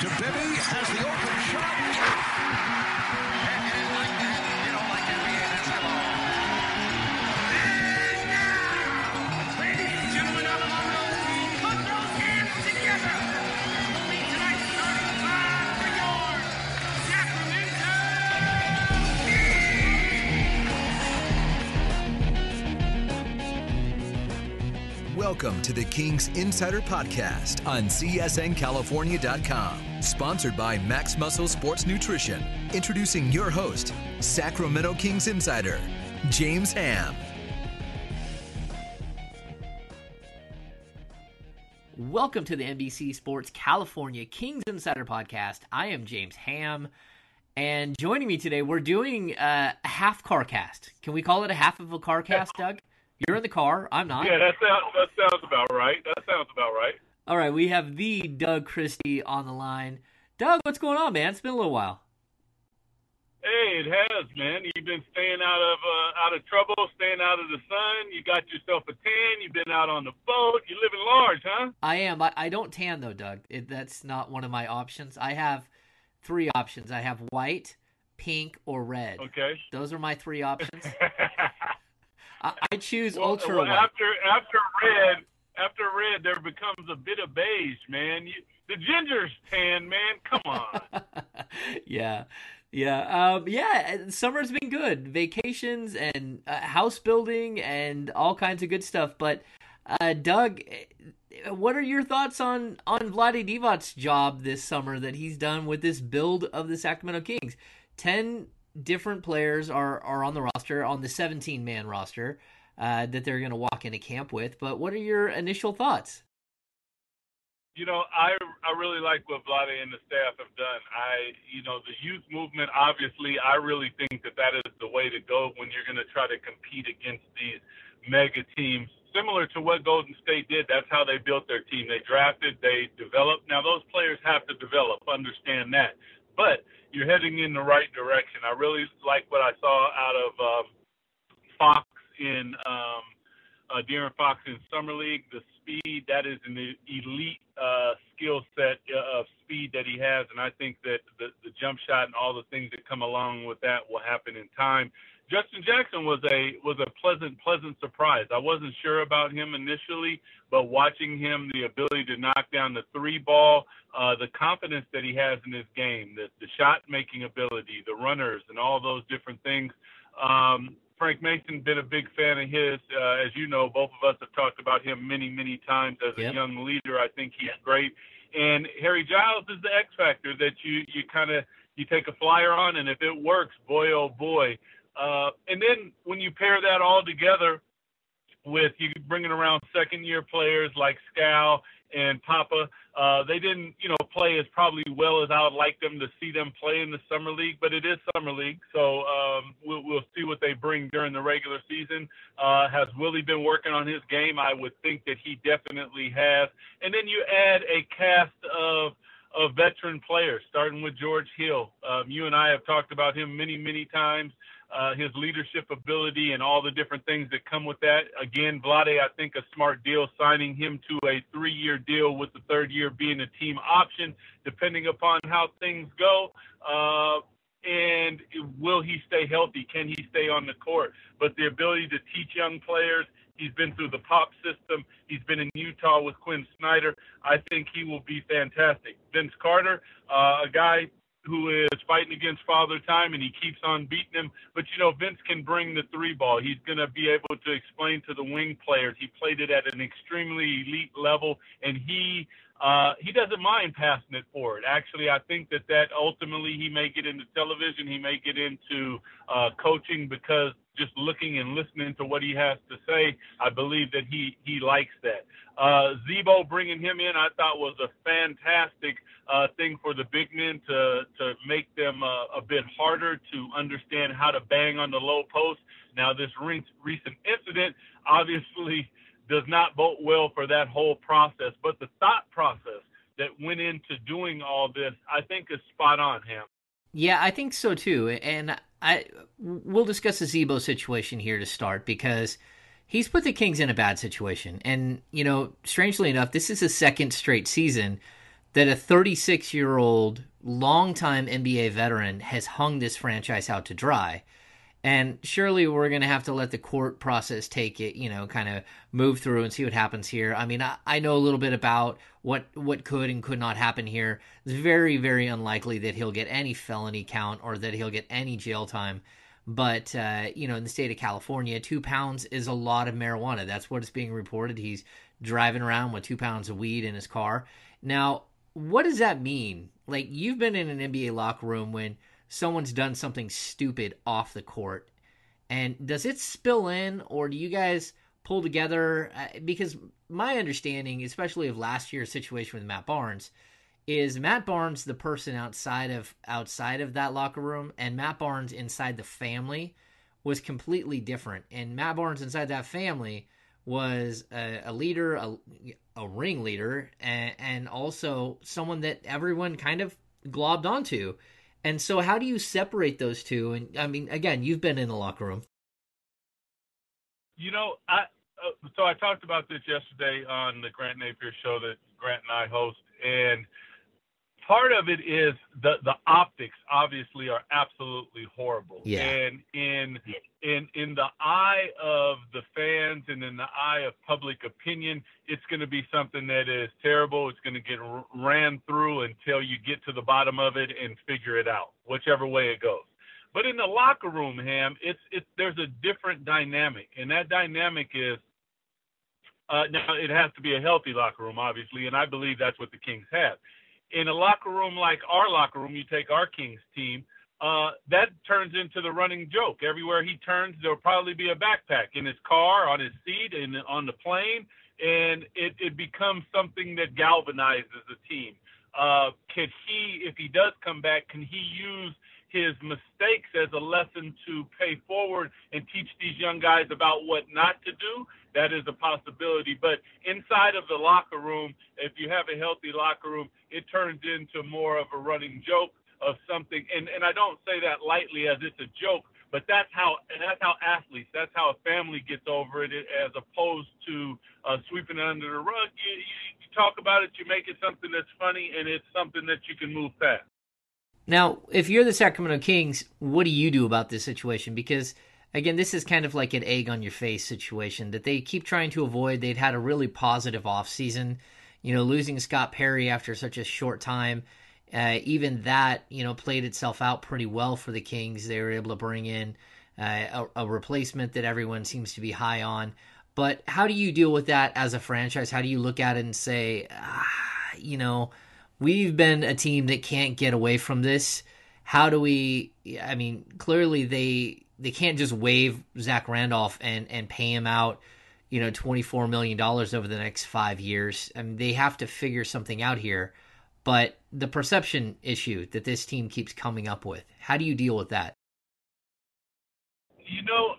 to Bibby Welcome to the Kings Insider Podcast on CSNCalifornia.com. Sponsored by Max Muscle Sports Nutrition. Introducing your host, Sacramento Kings Insider, James Ham. Welcome to the NBC Sports California Kings Insider Podcast. I am James Ham. And joining me today, we're doing uh, a half car cast. Can we call it a half of a car cast, Doug? You're in the car. I'm not. Yeah, that sounds that sounds about right. That sounds about right. All right, we have the Doug Christie on the line. Doug, what's going on, man? It's been a little while. Hey, it has, man. You've been staying out of uh, out of trouble, staying out of the sun. You got yourself a tan. You've been out on the boat. You're living large, huh? I am. I, I don't tan though, Doug. It, that's not one of my options. I have three options. I have white, pink, or red. Okay. Those are my three options. I, I choose well, ultra well, white. After after red, after red, there becomes a bit of beige, man. You, the ginger's tan, man. Come on. yeah. Yeah, um, yeah. Summer's been good. Vacations and uh, house building and all kinds of good stuff. But uh, Doug, what are your thoughts on on Vlade Divac's job this summer that he's done with this build of the Sacramento Kings? Ten different players are are on the roster on the 17 man roster uh, that they're going to walk into camp with. But what are your initial thoughts? You know, I I really like what Vlade and the staff have done. I, you know, the youth movement. Obviously, I really think that that is the way to go when you're going to try to compete against these mega teams. Similar to what Golden State did, that's how they built their team. They drafted, they developed. Now those players have to develop. Understand that, but you're heading in the right direction. I really like what I saw out of um, Fox in um, uh, De'Aaron Fox in summer league. The speed that is an elite uh, skill set uh, of speed that he has, and I think that the, the jump shot and all the things that come along with that will happen in time. Justin Jackson was a was a pleasant pleasant surprise. I wasn't sure about him initially, but watching him, the ability to knock down the three ball, uh, the confidence that he has in his game, the the shot making ability, the runners, and all those different things. Um, Frank Mason been a big fan of his. Uh, as you know, both of us have talked about him many many times as Yep. a young leader. I think he's great. And Harry Giles is the X factor that you you kind of you take a flyer on, and if it works, boy oh boy. Uh, and then when you pair that all together with you bringing around second year players like Skal and Papa, uh, they didn't, you know, play as probably well as I would like them to see them play in the summer league, but it is summer league, so um, we'll, we'll see what they bring during the regular season. Uh, has Willie been working on his game? I would think that he definitely has. And then you add a cast of of veteran players, starting with George Hill. Um, you and I have talked about him many, many times. Uh, his leadership ability and all the different things that come with that. Again, Vlade, I think a smart deal signing him to a three-year deal with the third year being a team option, depending upon how things go. Uh, and will he stay healthy? Can he stay on the court? But the ability to teach young players, he's been through the pop system. He's been in Utah with Quin Snyder. I think he will be fantastic. Vince Carter, uh, a guy who is fighting against father time and he keeps on beating him. But you know, Vince can bring the three ball. He's going to be able to explain to the wing players. He played it at an extremely elite level and he uh, he doesn't mind passing it forward. Actually, I think that that ultimately he may get into television, he may get into uh, coaching because just looking and listening to what he has to say, I believe that he he likes that. Uh, Z-Bo bringing him in, I thought was a fantastic uh, thing for the big men to to make them uh, a bit harder to understand how to bang on the low post. Now, this re- recent incident obviously does not bode well for that whole process, but the thought process that went into doing all this, I think, is spot on, Ham. Yeah, I think so too. And I we'll discuss the Z-Bo situation here to start because he's put the Kings in a bad situation. And you know, strangely enough, this is his second straight season that a 36 year old, longtime NBA veteran has hung this franchise out to dry. And surely we're going to have to let the court process take it, you know, kind of move through and see what happens here. I mean, I, I, know a little bit about what what could and could not happen here. It's very, very unlikely that he'll get any felony count or that he'll get any jail time. But uh, you know, in the state of California, two pounds is a lot of marijuana. That's what is being reported. He's driving around with two pounds of weed in his car. Now, what does that mean? Like you've been in an NBA locker room when someone's done something stupid off the court. And does it spill in, or do you guys pull together? Uh, because my understanding, especially of last year's situation with Matt Barnes, is Matt Barnes the person outside of outside of that locker room, and Matt Barnes inside the family was completely different. And Matt Barnes inside that family was a, a leader, a, a ringleader, and, and also someone that everyone kind of globbed onto. And so, how do you separate those two? And I mean, again, you've been in the locker room. You know, I uh, so I talked about this yesterday on the Grant Napear show that Grant and I host, and part of it is the the optics obviously are absolutely horrible. Yeah. And in in in the eye of the fans and in the eye of public opinion, it's going to be something that is terrible. It's going to get ran through until you get to the bottom of it and figure it out, whichever way it goes. But in the locker room, Ham, it's it's there's a different dynamic, and that dynamic is uh, now it has to be a healthy locker room, obviously, and I believe that's what the Kings have in a locker room like our locker room, you take our Kings team, uh, that turns into the running joke. Everywhere he turns, there'll probably be a backpack in his car, on his seat, and on the plane, and it, it becomes something that galvanizes the team. Uh, can he, if he does come back, can he use his mistakes as a lesson to pay forward and teach these young guys about what not to do, that is a possibility. But inside of the locker room, if you have a healthy locker room, it turns into more of a running joke of something. And, and I don't say that lightly as it's a joke, but that's how that's how athletes, that's how a family gets over it, as opposed to uh, sweeping it under the rug. You, you, you talk about it, you make it something that's funny, and it's something that you can move past. Now, if you're the Sacramento Kings, what do you do about this situation? Because again, this is kind of like an egg on your face situation that they keep trying to avoid. They'd had a really positive offseason. You know, losing Scott Perry after such a short time, uh, even that, you know, played itself out pretty well for the Kings. They were able to bring in uh, a, a replacement that everyone seems to be high on. But how do you deal with that as a franchise? How do you look at it and say, ah, you know, we've been a team that can't get away from this. How do we? I mean, clearly they they can't just waive Zach Randolph and and pay him out, you know, twenty four million dollars over the next five years. I mean, they have to figure something out here. But the perception issue that this team keeps coming up with, how do you deal with that? You know,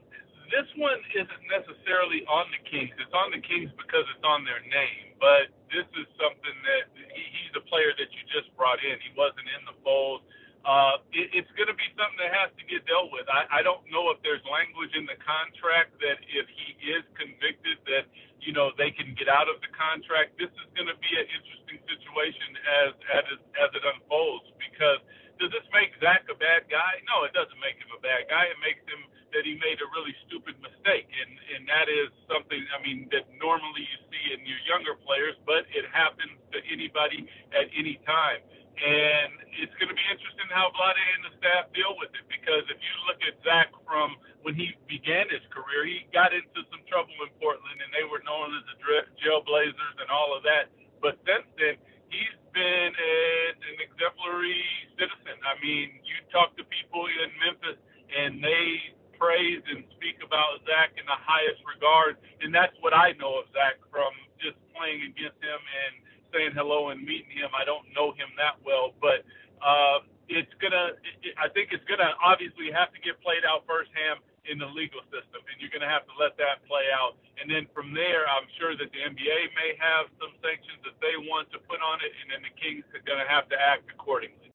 this one isn't necessarily on the Kings. It's on the Kings because it's on their name. But this is something that he, a player that you just brought in. He wasn't in the fold. Uh, it, it's going to be something that has to get dealt with. I, I don't know if there's language in the contract that if he is convicted that you know they can get out of the contract. This is going to be an interesting situation as as as it unfolds because does this make Zach a bad guy? No, it doesn't make him a bad guy. It makes him that he made a really stupid mistake, and and that is something I mean that normally you see in your younger players, but it happens to anybody at any time. And it's going to be interesting how Vlade and the staff deal with it because if you look at Zach from when he began his career, he got into some trouble in Portland, and they were known as the Jailblazers and all of that. But since then, he's been a, an exemplary citizen. I mean, you talk to people in Memphis, and they praise and speak about Zach in the highest regard. And that's what I know of Zach from just playing against him and saying hello and meeting him. I don't know him that well, but uh, it's gonna. I think it's gonna obviously have to get played out firsthand in the legal system, and you're gonna have to let that play out. And then from there, I'm sure that the NBA may have some sanctions that they want to put on it, and then the Kings are gonna have to act accordingly.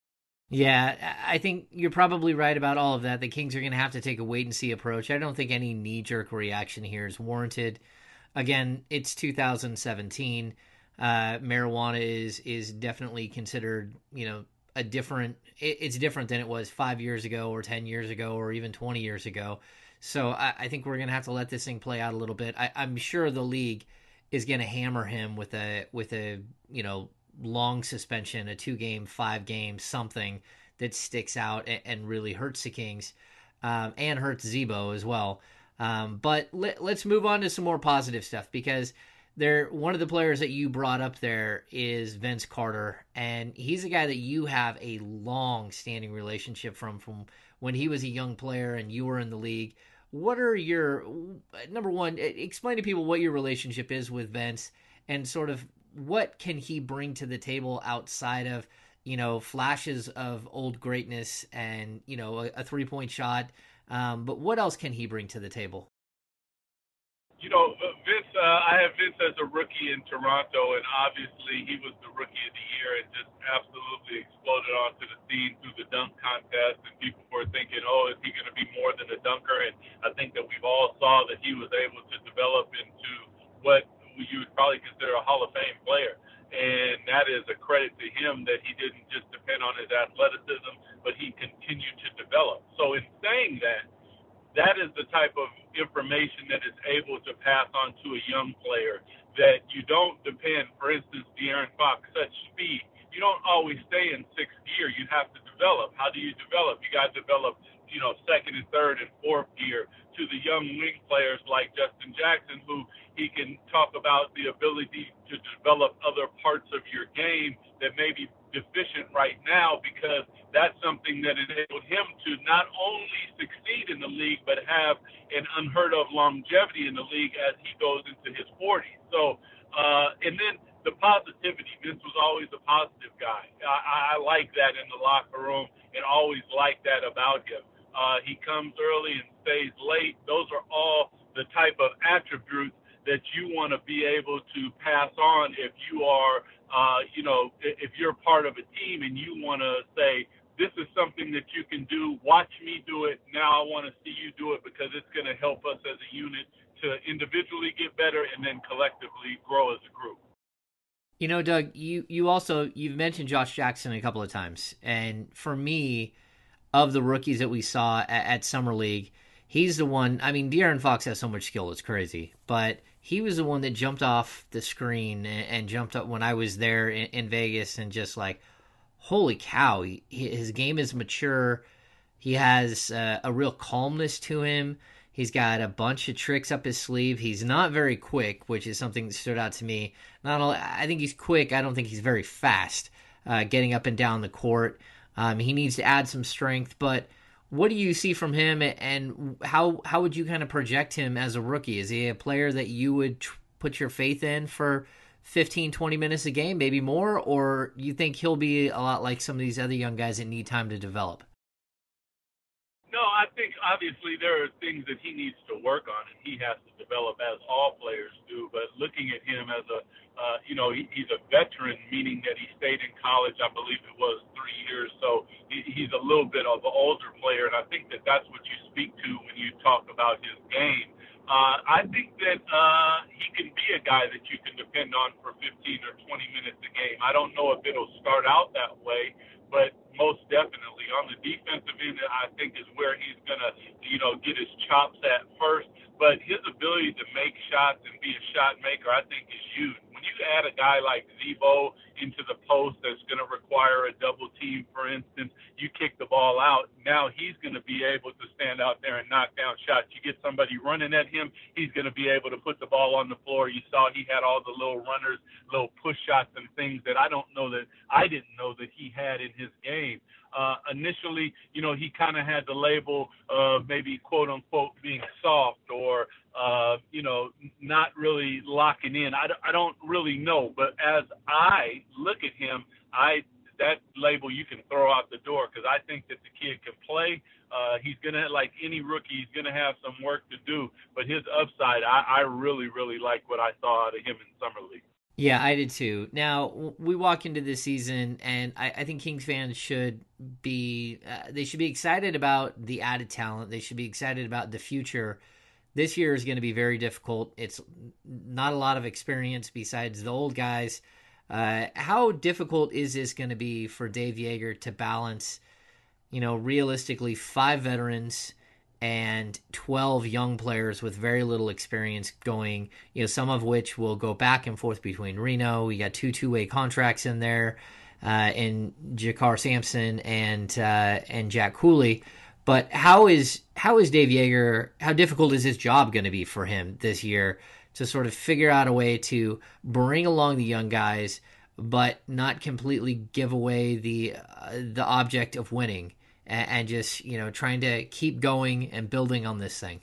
Yeah, I think you're probably right about all of that. The Kings are going to have to take a wait and see approach. I don't think any knee jerk reaction here is warranted. Again, it's 2017. uh, marijuana is is definitely considered, you know, a different. It, it's different than it was five years ago, or ten years ago, or even twenty years ago. So I, I think we're gonna have to let this thing play out a little bit. I, I'm sure the league is gonna hammer him with a with a you know long suspension, a two game, five game, something that sticks out and, and really hurts the Kings um, and hurts Z-Bo as well. Um, but let, us move on to some more positive stuff because there one of the players that you brought up there is Vince Carter, and he's a guy that you have a long standing relationship from from when he was a young player and you were in the league. What are your number one? Explain to people what your relationship is with Vince and sort of what can he bring to the table outside of you know flashes of old greatness and you know a, a three point shot. Um, but what else can he bring to the table? you know, Vince, uh, I have Vince as a rookie in Toronto, and obviously he was the rookie of the year and just absolutely exploded onto the scene through the dunk contest. And people were thinking, oh, is he going to be more than a dunker? And I think that we've all saw that he was able to develop into what you would probably consider a Hall of Fame player. And that is a credit to him that he didn't just depend on his athleticism, but he continued to develop. So in saying that, that is the type of information that is able to pass on to a young player that you don't depend, for instance, De'Aaron Fox, such speed. You don't always stay in sixth gear. You have to develop. How do you develop? You got to develop, you know, second and third and fourth gear to the young wing players like Justin Jackson, who he can talk about the ability to develop other parts of your game that may be deficient right now because that's something that enabled him to not only succeed in the league but have an unheard of longevity in the league as he goes into his 40s. So, uh, and then the positivity. Vince was always a positive guy. I, I like that in the locker room and always like that about him. Uh, he comes early and stays late. Those are all the type of attributes that you want to be able to pass on if you are, uh, you know, if you're part of a team and you want to say, this is something that you can do. Watch me do it. Now I want to see you do it because it's going to help us as a unit to individually get better and then collectively grow as a group. You know, Doug, you you also you've mentioned Josh Jackson a couple of times, and for me, of the rookies that we saw at, at summer league, he's the one. I mean, De'Aaron Fox has so much skill; it's crazy. But he was the one that jumped off the screen and, and jumped up when I was there in, in Vegas, and just like, holy cow, he, his game is mature. He has uh, a real calmness to him. He's got a bunch of tricks up his sleeve. He's not very quick, which is something that stood out to me. Not only, I think he's quick. I don't think he's very fast, uh, getting up and down the court. Um, he needs to add some strength, but what do you see from him, and how how would you kind of project him as a rookie? Is he a player that you would tr- put your faith in for 15, 20 minutes a game, maybe more, or you think he'll be a lot like some of these other young guys that need time to develop? No, I think obviously there are things that he needs to work on, and he has to develop as all players do. But looking at him as a uh, you know, he, he's a veteran, meaning that he stayed in college, I believe it was three years. He's a little bit of an older player, and I think that that's what you speak to when you talk about his game. Uh, I think that uh, he can be a guy that you can depend on for 15 or 20 minutes a game. I don't know if it'll start out that way, but most definitely on the defensive end, I think is where he's gonna, you know, get his chops at first. But his ability to make shots and be a shot maker, I think, is huge when you add a guy like Z-Bo into the post that's going to require a double team, for instance, you kick the ball out. Now he's going to be able to stand out there and knock down shots. You get somebody running at him, he's going to be able to put the ball on the floor. You saw he had all the little runners, little push shots and things that I don't know that I didn't know that he had in his game. Uh, initially, you know, he kind of had the label of maybe quote unquote being soft or, uh, you know, not really locking in. I, I don't really know, but as I look at him, I that label you can throw out the door because I think that the kid can play. Uh, he's gonna like any rookie, he's gonna have some work to do. But his upside, I, I really, really like what I saw out of him in summer league. Yeah, I did too. Now we walk into this season, and I, I think Kings fans should be uh, they should be excited about the added talent. They should be excited about the future This year is going to be very difficult. It's not a lot of experience besides the old guys. Uh, how difficult is this going to be for Dave Joerger to balance, you know, realistically five veterans and 12 young players with very little experience going, you know, some of which will go back and forth between Reno. We got two two way contracts in there, uh, and JaKarr Sampson and uh, and Jack Cooley. But how is how is Dave Joerger? How difficult is his job going to be for him this year to sort of figure out a way to bring along the young guys, but not completely give away the uh, the object of winning? and, and just you know trying to keep going and building on this thing?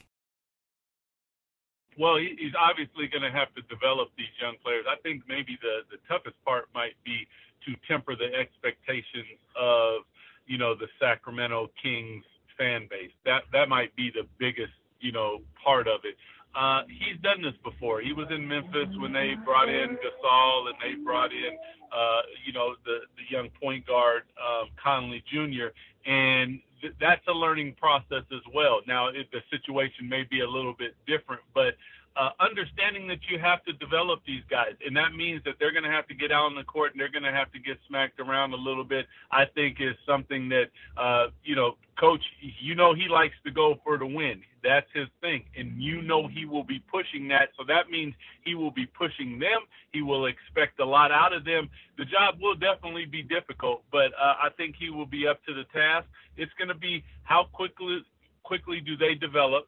Well, he's obviously going to have to develop these young players. I think maybe the the toughest part might be to temper the expectations of you know the Sacramento Kings fan base. That that might be the biggest you know part of it. Uh, he's done this before. He was in Memphis when they brought in Gasol and they brought in, uh, you know, the the young point guard um, Conley Jr. And th- that's a learning process as well. Now, it, the situation may be a little bit different, but uh, understanding that you have to develop these guys, and that means that they're going to have to get out on the court and they're going to have to get smacked around a little bit. I think is something that uh, you know, coach. You know, he likes to go for the win. That's his thing, and you know he will be pushing that. So that means he will be pushing them. He will expect a lot out of them. The job will definitely be difficult, but uh, I think he will be up to the task. It's going to be how quickly quickly do they develop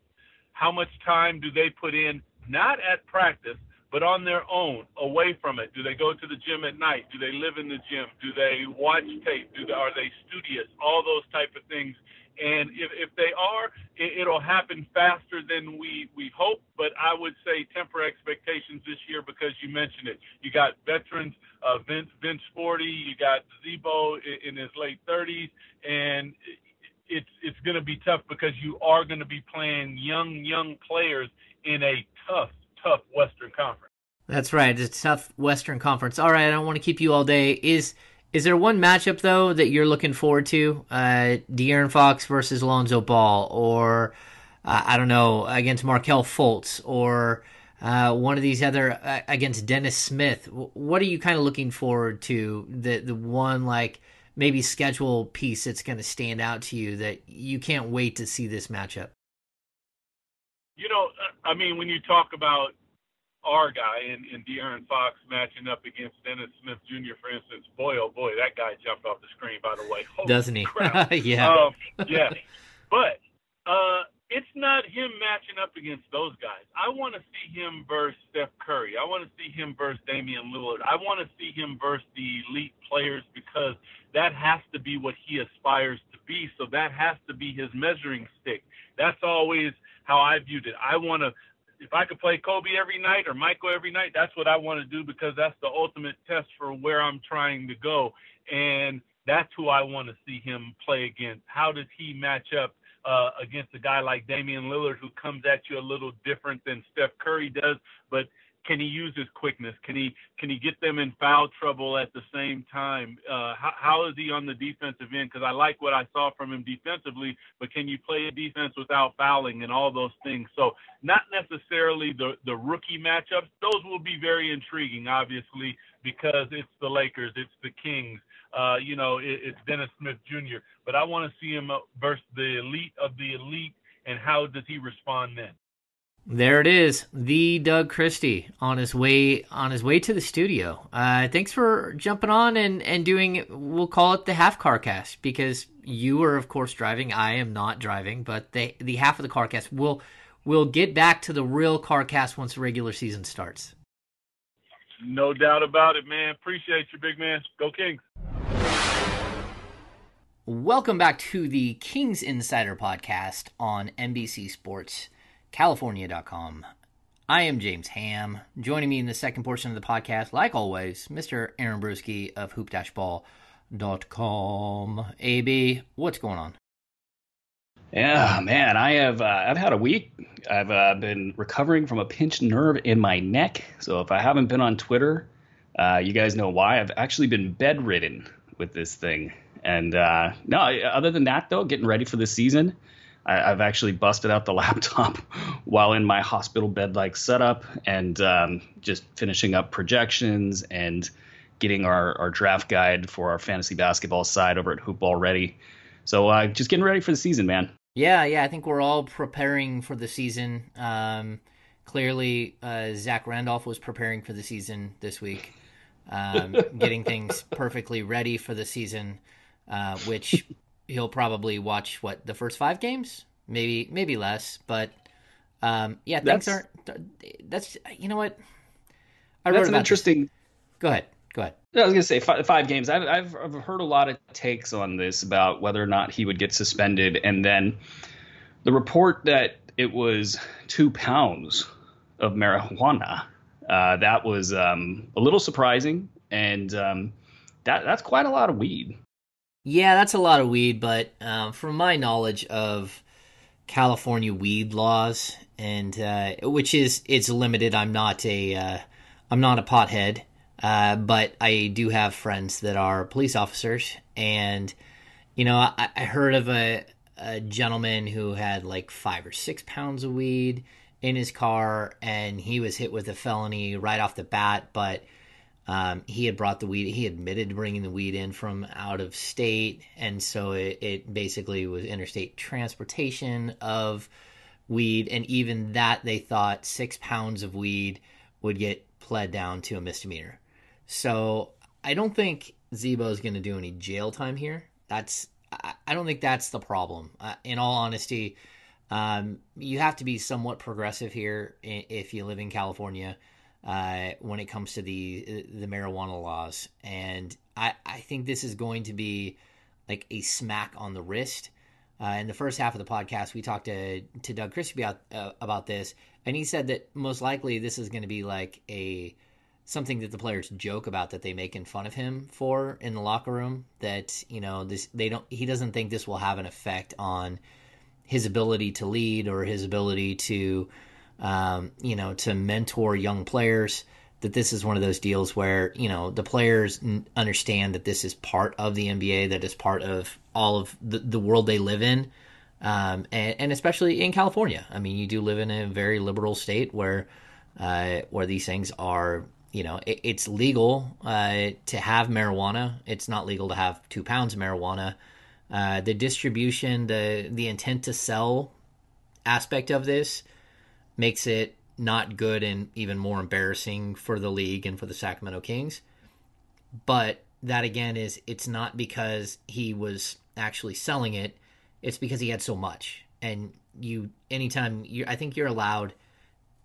how much time do they put in not at practice, but on their own, away from it? Do they go to the gym at night? Do they live in the gym? Do they watch tape? Do they, are they studious? All those type of things. And if, if they are, it, it'll happen faster than we, we hope. But I would say temper expectations this year because you mentioned it. You got veterans, uh, Vince, Vince Sporty, you got Z-Bo in, in his late 30s, and it's it's going to be tough because you are going to be playing young young players in a tough, tough Western Conference. That's right. It's a tough Western Conference. All right, I don't want to keep you all day. Is is there one matchup though that you're looking forward to? Uh, De'Aaron Fox versus Lonzo Ball, or uh, I don't know against Markelle Fultz, or uh, one of these other uh, against Dennis Smith. What are you kind of looking forward to? The the one like maybe schedule piece that's going to stand out to you that you can't wait to see this matchup? You know, I mean, when you talk about our guy and, and De'Aaron Fox matching up against Dennis Smith Jr., for instance, boy, oh boy, that guy jumped off the screen, by the way. Holy Doesn't he? yeah. Um, yeah. But uh, it's not him matching up against those guys. I want to see him versus Steph Curry. I want to see him versus Damian Lillard. I want to see him versus the elite players because that has to be what he aspires to be. So that has to be his measuring stick. That's always how I viewed it. I want to, if I could play Kobe every night or Michael every night, that's what I want to do because that's the ultimate test for where I'm trying to go. And that's who I want to see him play against. How does he match up uh, against a guy like Damian Lillard who comes at you a little different than Steph Curry does, but can he use his quickness? Can he can he get them in foul trouble at the same time? Uh, how, how is he on the defensive end? Because I like what I saw from him defensively, but can you play a defense without fouling and all those things? So not necessarily the the rookie matchups. Those will be very intriguing, obviously, because it's the Lakers, it's the Kings. Uh, you know, it, it's Dennis Smith Jr. But I want to see him versus the elite of the elite, and how does he respond then? There it is, the Doug Christie on his way on his way to the studio. Uh, thanks for jumping on and and doing. We'll call it the half car cast because you are of course driving. I am not driving, but the the half of the car cast. We'll we'll get back to the real car cast once the regular season starts. No doubt about it, man. Appreciate you, big man. Go Kings. Welcome back to the Kings Insider podcast on NBC Sports. California.com. I am James Ham. Joining me in the second portion of the podcast, like always, Mr. Aaron Bruski of hoop-ball.com. AB, what's going on? Yeah, man, I have uh, I've had a week. I've uh, been recovering from a pinched nerve in my neck. So if I haven't been on Twitter, uh, you guys know why. I've actually been bedridden with this thing. And uh, no, other than that, though, getting ready for the season. I, have actually busted out the laptop while in my hospital bed like setup and um, just finishing up projections and getting our, our draft guide for our fantasy basketball side over at Hoopball ready. So uh, just getting ready for the season, man. Yeah, yeah. I think we're all preparing for the season. Um, clearly, uh, Zach Randolph was preparing for the season this week, um, getting things perfectly ready for the season, uh, which he'll probably watch what the first five games, maybe maybe less, but um, yeah, things aren't. That's you know what. I that's an interesting. This. Go ahead. Go ahead. I was gonna say five, five games. I've, I've, I've heard a lot of takes on this about whether or not he would get suspended, and then the report that it was two pounds of marijuana. Uh, that was um, a little surprising, and um, that that's quite a lot of weed. Yeah, that's a lot of weed, but um, from my knowledge of California weed laws, and uh, which is it's limited. I'm not a uh, not a pothead, uh, but I do have friends that are police officers, and you know I, I heard of a, a gentleman who had like five or six pounds of weed in his car, and he was hit with a felony right off the bat, but um, he had brought the weed. He admitted to bringing the weed in from out of state, and so it, it basically was interstate transportation of weed. And even that, they thought six pounds of weed would get pled down to a misdemeanor. So I don't think Z-Bo is going to do any jail time here. That's I, I don't think that's the problem. Uh, in all honesty, um, you have to be somewhat progressive here if you live in California uh, when it comes to the the marijuana laws, and I I think this is going to be like a smack on the wrist. Uh, in the first half of the podcast, we talked to to Doug Christie about uh, about this, and he said that most likely this is going to be like a something that the players joke about that they making fun of him for in the locker room. That you know this they don't he doesn't think this will have an effect on his ability to lead or his ability to um, you know, to mentor young players. That this is one of those deals where you know the players understand that this is part of the NBA, that is part of all of the, the world they live in, um, and, and, especially in California. I mean, you do live in a very liberal state where uh, where these things are. You know, it, it's legal uh, to have marijuana. It's not legal to have two pounds of marijuana. Uh, the distribution, the the intent to sell aspect of this makes it not good and even more embarrassing for the league and for the Sacramento Kings. But that again is it's not because he was actually selling it, it's because he had so much. And you anytime you I think you're allowed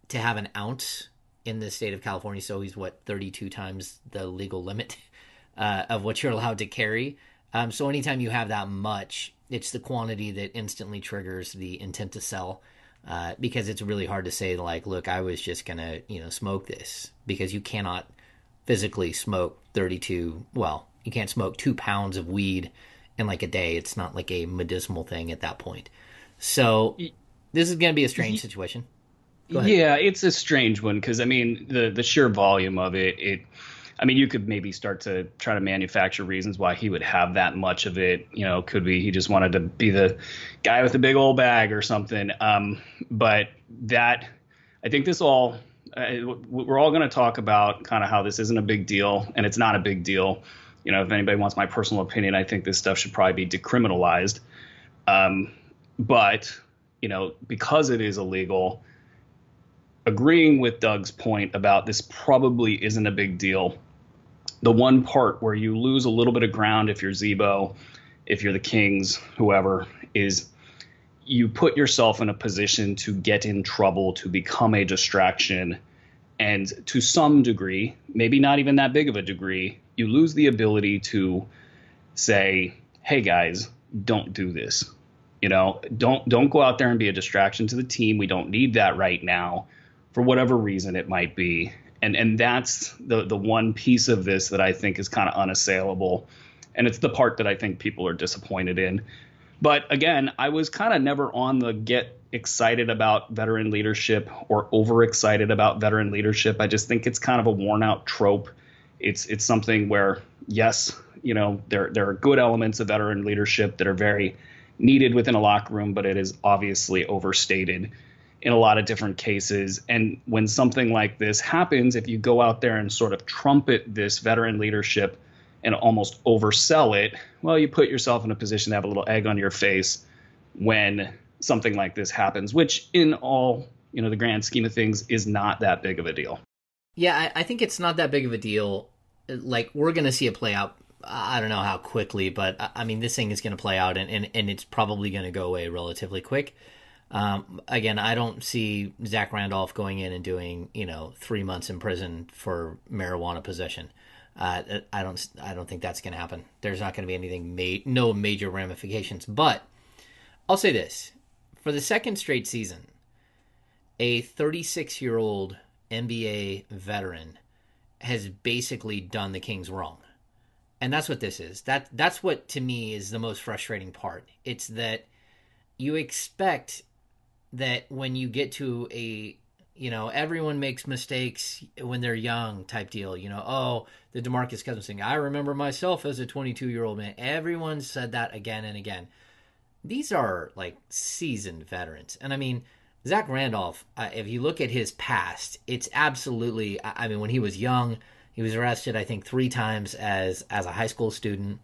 to have an ounce in the state of California, so he's what 32 times the legal limit uh, of what you're allowed to carry. Um, so anytime you have that much, it's the quantity that instantly triggers the intent to sell uh, because it's really hard to say like, look, I was just gonna you know smoke this because you cannot physically smoke 32. Well, you can't smoke two pounds of weed in like a day. It's not like a medicinal thing at that point. So this is gonna be a strange situation. Yeah, it's a strange one because I mean the the sheer volume of it it I mean, you could maybe start to try to manufacture reasons why he would have that much of it. You know, could be he just wanted to be the guy with the big old bag or something. Um, but that, I think this all, uh, we're all going to talk about kind of how this isn't a big deal and it's not a big deal. You know, if anybody wants my personal opinion, I think this stuff should probably be decriminalized. Um, but, you know, because it is illegal, agreeing with Doug's point about this probably isn't a big deal the one part where you lose a little bit of ground if you're Z-Bo, if you're the Kings, whoever, is you put yourself in a position to get in trouble, to become a distraction. And to some degree, maybe not even that big of a degree, you lose the ability to say, hey guys, don't do this. You know, don't don't go out there and be a distraction to the team. We don't need that right now for whatever reason it might be and and that's the the one piece of this that I think is kind of unassailable, and it's the part that I think people are disappointed in. But again, I was kind of never on the get excited about veteran leadership or overexcited about veteran leadership. I just think it's kind of a worn out trope. It's it's something where yes, you know there there are good elements of veteran leadership that are very needed within a locker room, but it is obviously overstated in a lot of different cases. And when something like this happens, if you go out there and sort of trumpet this veteran leadership and almost oversell it, well, you put yourself in a position to have a little egg on your face when something like this happens, which in all, you know, the grand scheme of things is not that big of a deal. Yeah, I, I think it's not that big of a deal. Like we're gonna see it play out. I don't know how quickly, but I mean, this thing is going to play out, and, and, and it's probably going to go away relatively quick. Um, again, I don't see Zach Randolph going in and doing you know three months in prison for marijuana possession. Uh, I don't I don't think that's going to happen. There's not going to be anything ma- no major ramifications. But I'll say this: for the second straight season, a 36 year old NBA veteran has basically done the Kings wrong. And that's what this is. That that's what to me is the most frustrating part. It's that you expect that when you get to a you know everyone makes mistakes when they're young type deal you know oh the demarcus cousins thing. I remember myself as a 22 year old man. Everyone said that again and again. These are like seasoned veterans. And i mean zach randolph uh, if you look at his past it's absolutely i mean when he was young he was arrested i think three times as as a high school student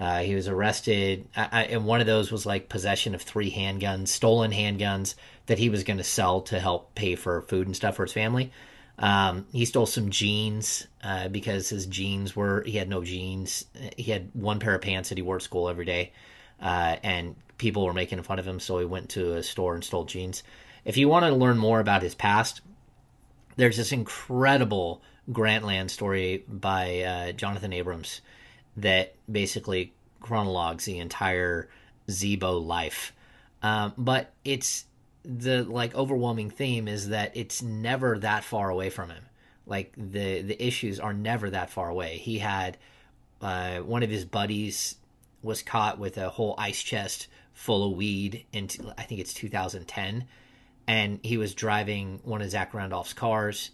uh, he was arrested, I, and one of those was like possession of three handguns, stolen handguns that he was going to sell to help pay for food and stuff for his family. Um, he stole some jeans uh, because his jeans were he had no jeans. He had one pair of pants that he wore to school every day, uh, and people were making fun of him. So he went to a store and stole jeans. If you want to learn more about his past, there's this incredible Grantland story by uh, Jonathan Abrams that basically chronologues the entire Z-Bo life. Um, but it's the like overwhelming theme is that it's never that far away from him. Like the the issues are never that far away. He had uh, one of his buddies was caught with a whole ice chest full of weed in I think it's 2010, and he was driving one of Zach Randolph's cars.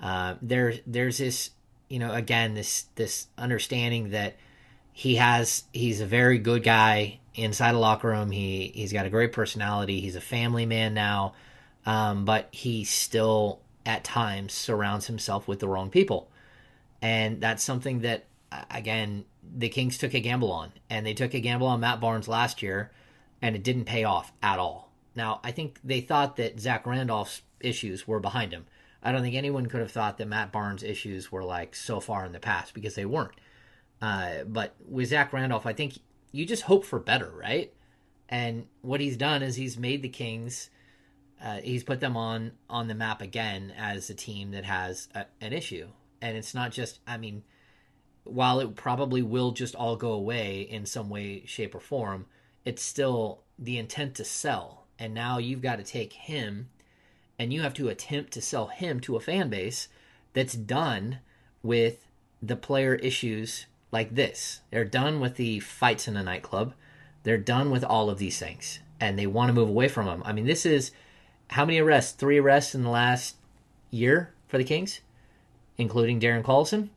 Uh, there there's this you know again this this understanding that he has he's a very good guy inside a locker room. He he's got a great personality. He's a family man now, um, but he still at times surrounds himself with the wrong people, and that's something that again the Kings took a gamble on, and they took a gamble on Matt Barnes last year, and it didn't pay off at all. Now I think they thought that Zach Randolph's issues were behind him. I don't think anyone could have thought that Matt Barnes' issues were like so far in the past because they weren't. Uh, but with Zach Randolph, I think you just hope for better, right? And what he's done is he's made the Kings, uh, he's put them on on the map again as a team that has a, an issue, and it's not just. I mean, while it probably will just all go away in some way, shape, or form, it's still the intent to sell. And now you've got to take him, and you have to attempt to sell him to a fan base that's done with the player issues like this. They're done with the fights in the nightclub. They're done with all of these things, and they want to move away from them. I mean, this is how many arrests? Three arrests in the last year for the Kings, including Darren Collison.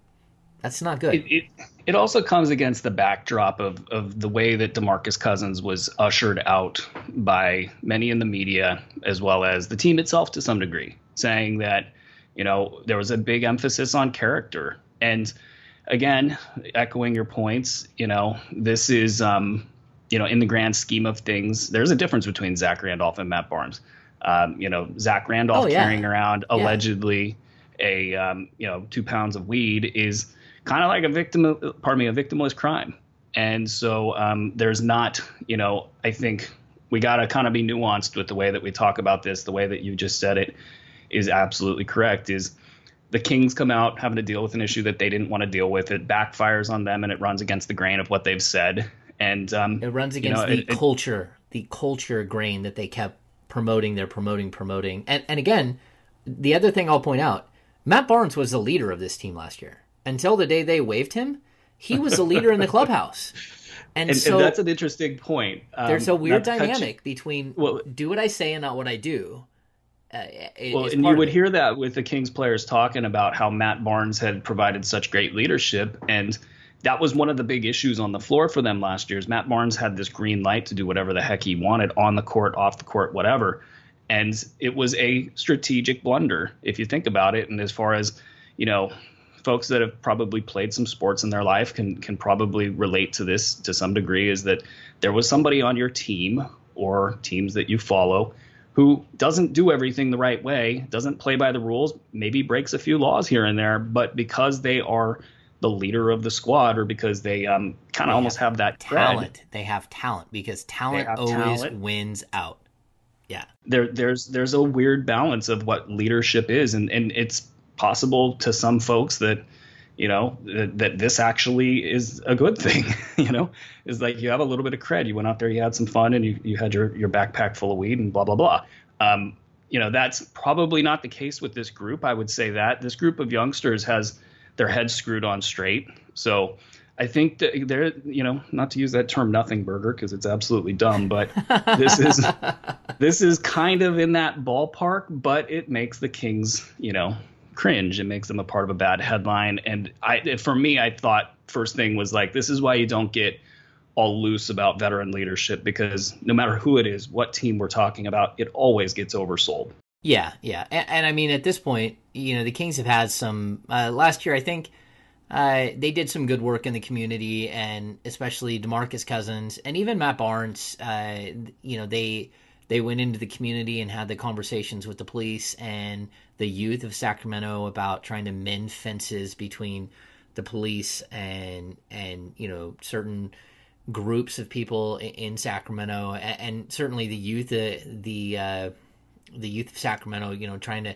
That's not good. It, it, it also comes against the backdrop of, of the way that DeMarcus Cousins was ushered out by many in the media, as well as the team itself to some degree, saying that, you know, there was a big emphasis on character. And again, echoing your points, you know, this is, um, you know, in the grand scheme of things, there's a difference between Zach Randolph and Matt Barnes. Um, you know, Zach Randolph Oh, yeah. carrying around Yeah. allegedly a, um, you know, two pounds of weed is kind of like a victim, of, pardon me, a victimless crime. And so um, there's not, you know, I think we got to kind of be nuanced with the way that we talk about this. The way that you just said it is absolutely correct. Is the Kings come out having to deal with an issue that they didn't want to deal with. It backfires on them and it runs against the grain of what they've said. And um, It runs you against know, the it- it- culture, the culture grain that they kept promoting. They're promoting, promoting, and and again, the other thing I'll point out: Matt Barnes was the leader of this team last year until the day they waived him. He was the leader in the clubhouse, and, and, so and that's an interesting point. Um, there's a weird not to dynamic between Well- do what I say and not what I do. Uh, it- Well, and you would hear that with the Kings players talking about how Matt Barnes had provided such great leadership, and that was one of the big issues on the floor for them last year. Is Matt Barnes had this green light to do whatever the heck he wanted on the court, off the court, whatever, and it was a strategic blunder if you think about it. And as far as you know, folks that have probably played some sports in their life can can probably relate to this to some degree. Is that there was somebody on your team or teams that you follow who doesn't do everything the right way, doesn't play by the rules, maybe breaks a few laws here and there, but because they are the leader of the squad or because they um, kind of almost have, have that talent. Cred. They have talent because talent always talent. wins out. Yeah. There there's there's a weird balance of what leadership is and and it's possible to some folks that you know that, that this actually is a good thing you know? Is like you have a little bit of cred. You went out there you had some fun and you, you had your, your backpack full of weed and blah blah blah. Um, you know that's probably not the case with this group. I would say that this group of youngsters has their heads screwed on straight. So I think that they're, you know, not to use that term nothing burger because it's absolutely dumb, but this is this is kind of in that ballpark, but it makes the Kings, you know, cringe. It makes them a part of a bad headline. And I, for me, I thought first thing was like, this is why you don't get all loose about veteran leadership because no matter who it is, what team we're talking about, it always gets oversold. Yeah, yeah, and, and, I mean at this point, you know, the Kings have had some. Uh, last year, I think uh, they did some good work in the community, and especially Demarcus Cousins and even Matt Barnes. Uh, you know, they they went into the community and had the conversations with the police and the youth of Sacramento about trying to mend fences between the police and and you know certain groups of people in Sacramento, and, and certainly the youth, the the uh, the youth of Sacramento, you know, trying to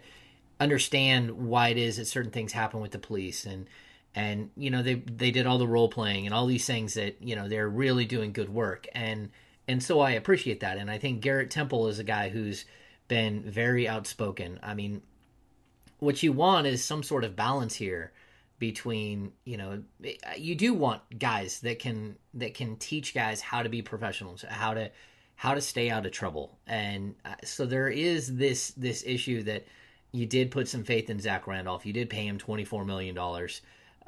understand why it is that certain things happen with the police. And and you know they they did all the role playing and all these things that you know they're really doing good work. And and so I appreciate that and I think Garrett Temple is a guy who's been very outspoken. I mean, what you want is some sort of balance here between you know you do want guys that can that can teach guys how to be professionals how to how to stay out of trouble. And uh, so there is this this issue that you did put some faith in Zach Randolph. You did pay him twenty four million dollars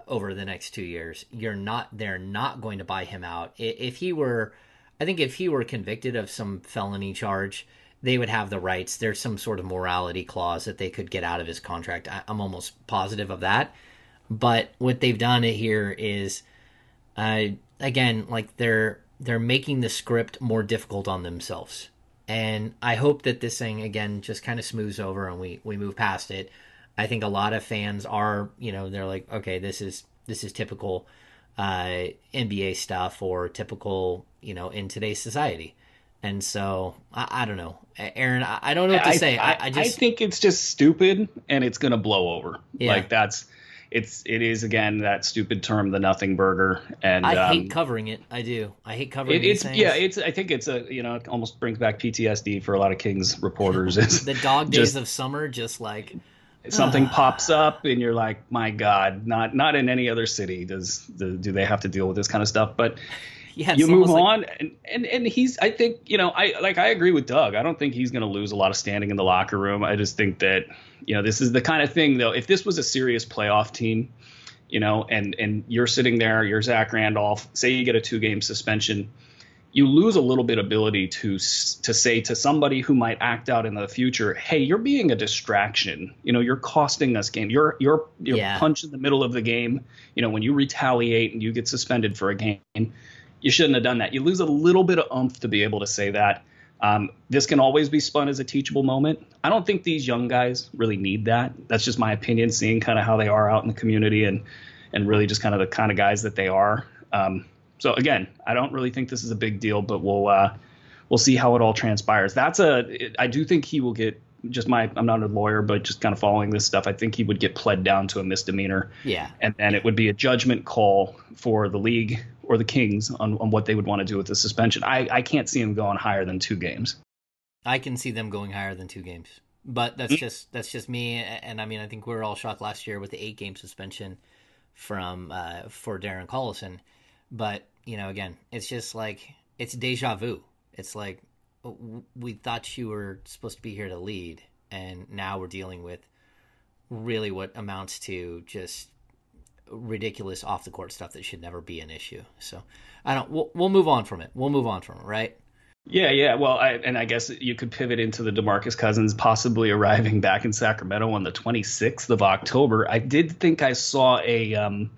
over the next two years. You're not they're not going to buy him out. If he were, I think if he were convicted of some felony charge, they would have the rights. There's some sort of morality clause that they could get out of his contract. I'm almost positive of that. But what they've done here is, uh, again, like they're they're making the script more difficult on themselves. And I hope that this thing again just kind of smooths over and we we move past it. I think a lot of fans are, you know, they're like, okay, this is this is typical uh, NBA stuff or typical, you know, in today's society. And so I, I don't know, Aaron. I, I, don't know what to I, say. I, I, just I think it's just stupid and it's gonna blow over. Yeah. Like that's it's it is again that stupid term, the nothing burger, and I um, hate covering it. I do. I hate covering it. It's things. yeah. It's I think it's a you know it almost brings back PTSD for a lot of Kings reporters. the dog days just, of summer, just like something pops up and you're like, my God, not not in any other city does do they have to deal with this kind of stuff, but. Yeah, you move on like... and, and and he's I think you know I like I agree with Doug I don't think he's going to lose a lot of standing in the locker room I just think that you know this is the kind of thing though if this was a serious playoff team you know, and and you're sitting there, you're Zach Randolph. Say you get a two game suspension, you lose a little bit of ability to to say to somebody who might act out in the future, hey, you're being a distraction. You know, you're costing us game. You're you're you're yeah. punch in the middle of the game. You know, when you retaliate and you get suspended for a game, you shouldn't have done that. You lose a little bit of oomph to be able to say that. Um, this can always be spun as a teachable moment. I don't think these young guys really need that. That's just my opinion, seeing kind of how they are out in the community and and really just kind of the kind of guys that they are. Um, so again, I don't really think this is a big deal, but we'll uh, we'll see how it all transpires. That's a I do think he will get just my I'm not a lawyer, but just kind of following this stuff, I think he would get pled down to a misdemeanor. Yeah. And then it would be a judgment call for the league or the Kings on, on what they would want to do with the suspension. I, I can't see them going higher than two games. I can see them going higher than two games. But that's mm-hmm. just that's just me and I mean I think we were all shocked last year with the eight game suspension from uh, for Darren Collison. But, you know, again, it's just like it's deja vu. It's like we thought you were supposed to be here to lead, and now we're dealing with really what amounts to just ridiculous off the court stuff that should never be an issue. So I don't. We'll, we'll move on from it. We'll move on from it, right? Yeah, yeah. Well, I, and I guess you could pivot into the DeMarcus Cousins possibly arriving back in Sacramento on the 26th of October. I did think I saw a um,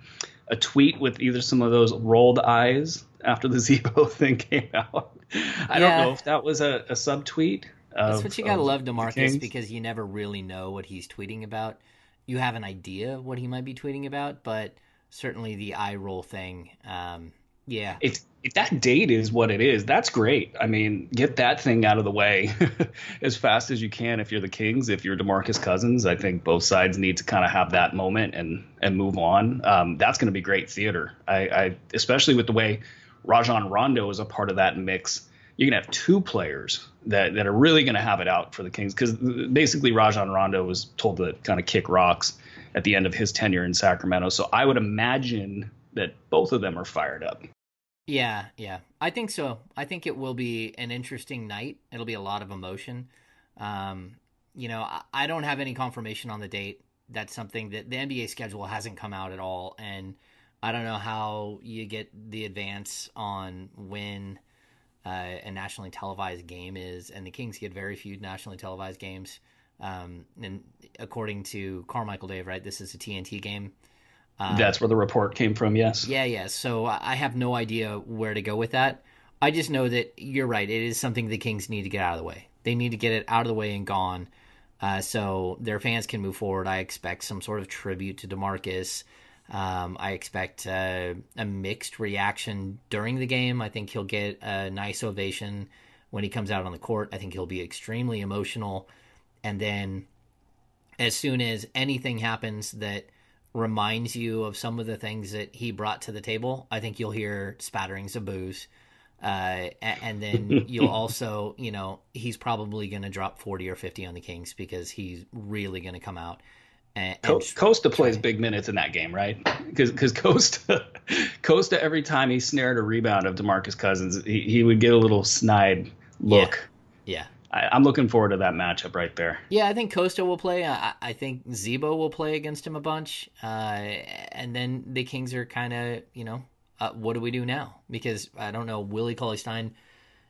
a tweet with either some of those rolled eyes after the Z-Bo thing came out. I yeah. don't know if that was a, a subtweet. That's what you gotta love, DeMarcus, because you never really know what he's tweeting about. You have an idea what he might be tweeting about, but certainly the eye roll thing. Um, yeah, it's if that date is what it is, that's great. I mean, get that thing out of the way as fast as you can if you're the Kings. If you're DeMarcus Cousins, I think both sides need to kind of have that moment and and move on. Um, that's going to be great theater. I, I especially with the way Rajon Rondo is a part of that mix. You can have two players that, that are really going to have it out for the Kings because basically Rajon Rondo was told to kind of kick rocks at the end of his tenure in Sacramento. So I would imagine that both of them are fired up. Yeah, yeah. I think so. I think it will be an interesting night. It'll be a lot of emotion. Um, you know, I, I don't have any confirmation on the date. That's something that the NBA schedule hasn't come out at all. And I don't know how you get the advance on when uh, a nationally televised game is. And the Kings get very few nationally televised games. Um, and according to Carmichael Dave, right, this is a TNT game. Um, That's where the report came from. Yes. Yeah, yeah. So I have no idea where to go with that. I just know that you're right. It is something the Kings need to get out of the way. They need to get it out of the way and gone, uh, so their fans can move forward. I expect some sort of tribute to Demarcus. Um, I expect uh, a mixed reaction during the game. I think he'll get a nice ovation when he comes out on the court. I think he'll be extremely emotional, and then as soon as anything happens that reminds you of some of the things that he brought to the table, I think you'll hear spatterings of boos. Uh, and then you'll also, you know, he's probably going to drop 40 or 50 on the Kings because he's really going to come out. And, and Kosta plays big minutes in that game, right? Because Kosta Kosta every time he snared a rebound of Demarcus Cousins, he, he would get a little snide look. Yeah. yeah. I, am looking forward to that matchup right there. Yeah, I think Kosta will play. I, I think Z-Bo will play against him a bunch. Uh, and then the Kings are kind of, you know, uh, what do we do now? Because I don't know, Willie Cauley Stein,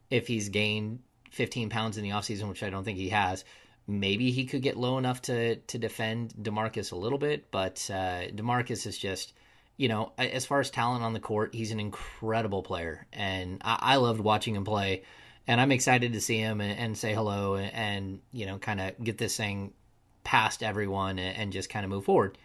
if he's gained 15 pounds in the offseason, which I don't think he has, maybe he could get low enough to, to defend DeMarcus a little bit. But uh, DeMarcus is just, you know, as far as talent on the court, he's an incredible player. And I, I loved watching him play and I'm excited to see him and, and say hello and, and you know kind of get this thing past everyone and, and just kind of move forward.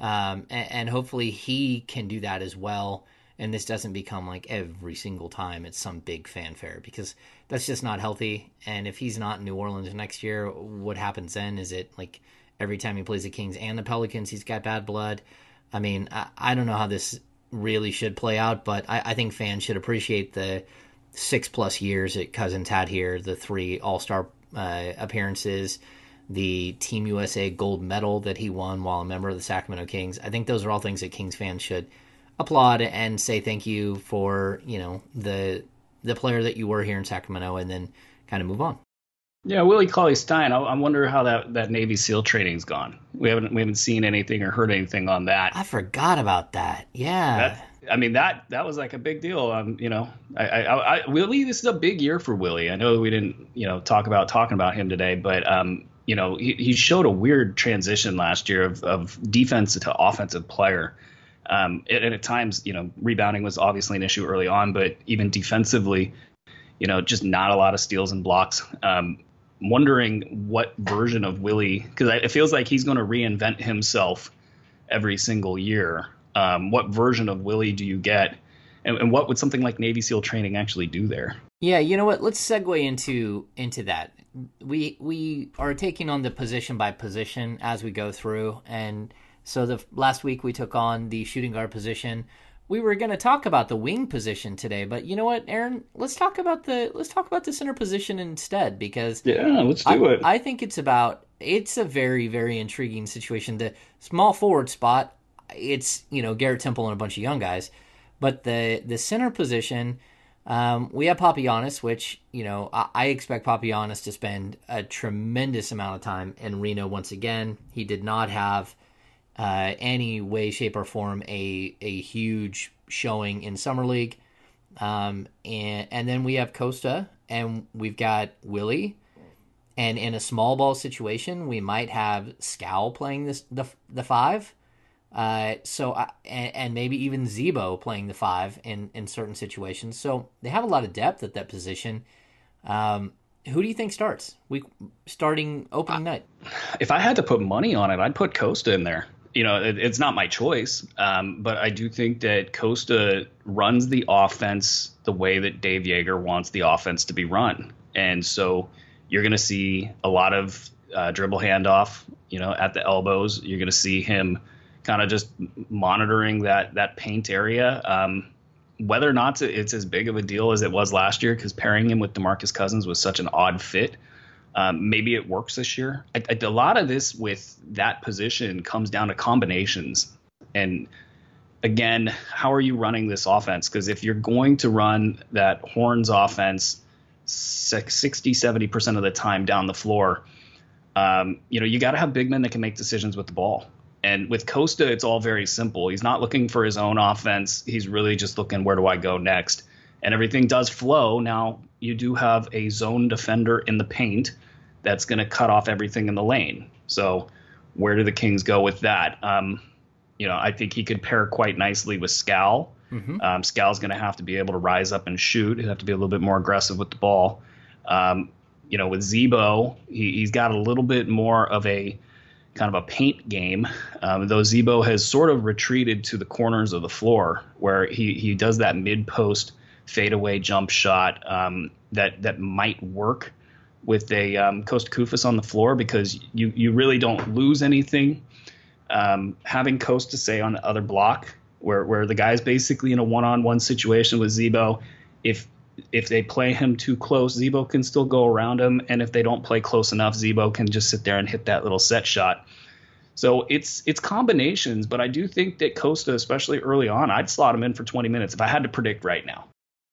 Um, and, and, hopefully he can do that as well. And this doesn't become like every single time it's some big fanfare because that's just not healthy. And if he's not in New Orleans next year, what happens then? Is it like every time he plays the Kings and the Pelicans, he's got bad blood? I mean, I, I don't know how this really should play out, but I, I think fans should appreciate the six plus years that Cousins had here, the three All Star uh, appearances, the Team USA gold medal that he won while a member of the Sacramento Kings. I think those are all things that Kings fans should applaud and say thank you for you know the the player that you were here in Sacramento, and then kind of move on. Yeah, Willie Cauley Stein. I, I wonder how that, that Navy SEAL training's gone. We haven't we haven't seen anything or heard anything on that. I forgot about that. Yeah, that, I mean that that was like a big deal. Um, you know, I, I, I, Willie, this is a big year for Willie. I know we didn't, you know, talk about talking about him today, but um, you know, he, he showed a weird transition last year of, of defense to offensive player. Um, at times, you know, rebounding was obviously an issue early on, but even defensively, you know, just not a lot of steals and blocks. Um, wondering what version of Willie, because it feels like he's going to reinvent himself every single year um, what version of Willie do you get, and, and what would something like Navy SEAL training actually do there? Yeah, you know what? Let's segue into into that. We we are taking on the position by position as we go through, and so the last week we took on the shooting guard position. We were going to talk about the wing position today, but you know what, Aaron? Let's talk about the let's talk about the center position instead because yeah, let's do I, it. I think it's about it's a very very intriguing situation. The small forward spot it's you know Garrett Temple and a bunch of young guys, but the the center position. Um, we have Papagiannis, which you know I, I expect Papagiannis to spend a tremendous amount of time in Reno once again. He did not have uh, any way, shape, or form a a huge showing in summer league. Um, and and then we have Kosta, and we've got Willie, and in a small ball situation, we might have Skal playing this the the five. Uh, so I, and, and maybe even Z-Bo playing the five in in certain situations. So they have a lot of depth at that position. Um, who do you think starts? We starting opening night. If I had to put money on it, I'd put Costa in there. You know, it, it's not my choice, um, but I do think that Kosta runs the offense the way that Dave Joerger wants the offense to be run, and so you're going to see a lot of uh, dribble handoff. You know, at the elbows, you're going to see him kind of just monitoring that that paint area. Um, whether or not it's as big of a deal as it was last year, because pairing him with Demarcus Cousins was such an odd fit. Um, maybe it works this year. I, I, a lot of this with that position comes down to combinations. And again, how are you running this offense? Because if you're going to run that Horns offense 60, 70% of the time down the floor, um, you know, you got to have big men that can make decisions with the ball. And with Kosta, it's all very simple. He's not looking for his own offense. He's really just looking, where do I go next? And everything does flow. Now, you do have a zone defender in the paint that's going to cut off everything in the lane. So, where do the Kings go with that? Um, you know, I think he could pair quite nicely with Skal. Mm-hmm. Um, Skal's going to have to be able to rise up and shoot. He'll have to be a little bit more aggressive with the ball. Um, you know, with Z-Bo, he, has got a little bit more of a kind of a paint game. Um, though Z-Bo has sort of retreated to the corners of the floor where he, he does that mid post fadeaway jump shot um, that that might work with a um, Kosta Koufos on the floor because you you really don't lose anything. Um, having Kosta say on the other block where where the guy's basically in a one on one situation with Z-Bo, if if they play him too close, Z-Bo can still go around him, and if they don't play close enough, Z-Bo can just sit there and hit that little set shot. So it's it's combinations, but I do think that Kosta, especially early on, I'd slot him in for 20 minutes if I had to predict right now.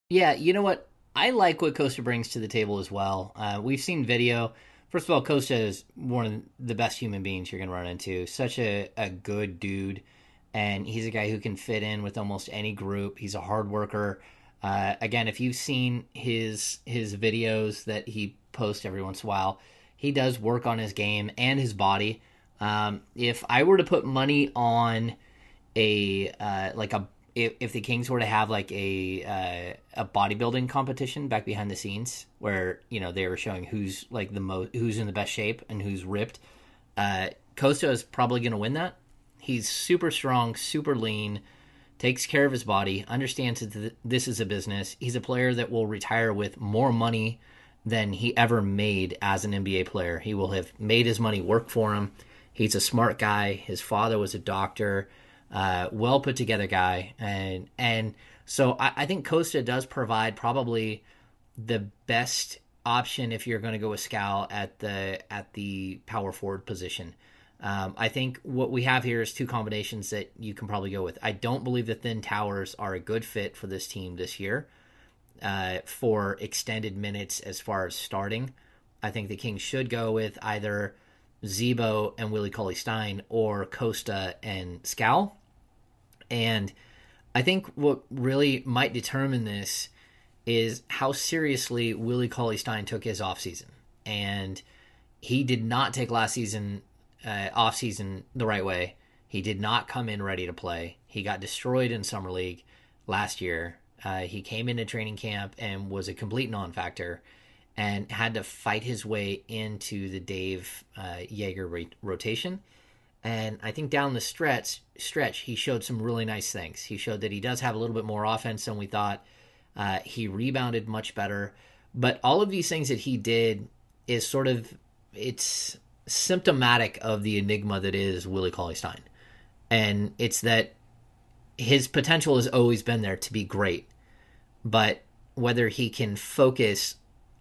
Yeah, you know what? I like what Kosta brings to the table as well. Uh, we've seen video. First of all, Kosta is one of the best human beings you're going to run into. Such a, a good dude, and he's a guy who can fit in with almost any group. He's a hard worker. Uh, again, if you've seen his his videos that he posts every once in a while, he does work on his game and his body. Um, if I were to put money on a uh, like a if, if the Kings were to have like a uh, a bodybuilding competition back behind the scenes where you know they were showing who's like the most who's in the best shape and who's ripped, uh, Kosta is probably going to win that. He's super strong, super lean takes care of his body, understands that this is a business. He's a player that will retire with more money than he ever made as an NBA player. He will have made his money work for him. He's a smart guy. His father was a doctor, uh, well put together guy, and and so I, I think Kosta does provide probably the best option if you're going to go with Skal at the at the power forward position. Um, I think what we have here is two combinations that you can probably go with. I don't believe the thin towers are a good fit for this team this year uh, for extended minutes as far as starting. I think the Kings should go with either Z-Bo and Willie Cauley Stein or Kosta and Skal. And I think what really might determine this is how seriously Willie Cauley Stein took his offseason. And he did not take last season uh, offseason the right way. He did not come in ready to play. He got destroyed in summer league last year. Uh, he came into training camp and was a complete non-factor, and had to fight his way into the Dave uh, Joerger rotation. And I think down the stretch, stretch, he showed some really nice things. He showed that he does have a little bit more offense than we thought. Uh, he rebounded much better, but all of these things that he did is sort of it's symptomatic of the enigma that is Willie Cauley Stein. And it's that his potential has always been there to be great. But whether he can focus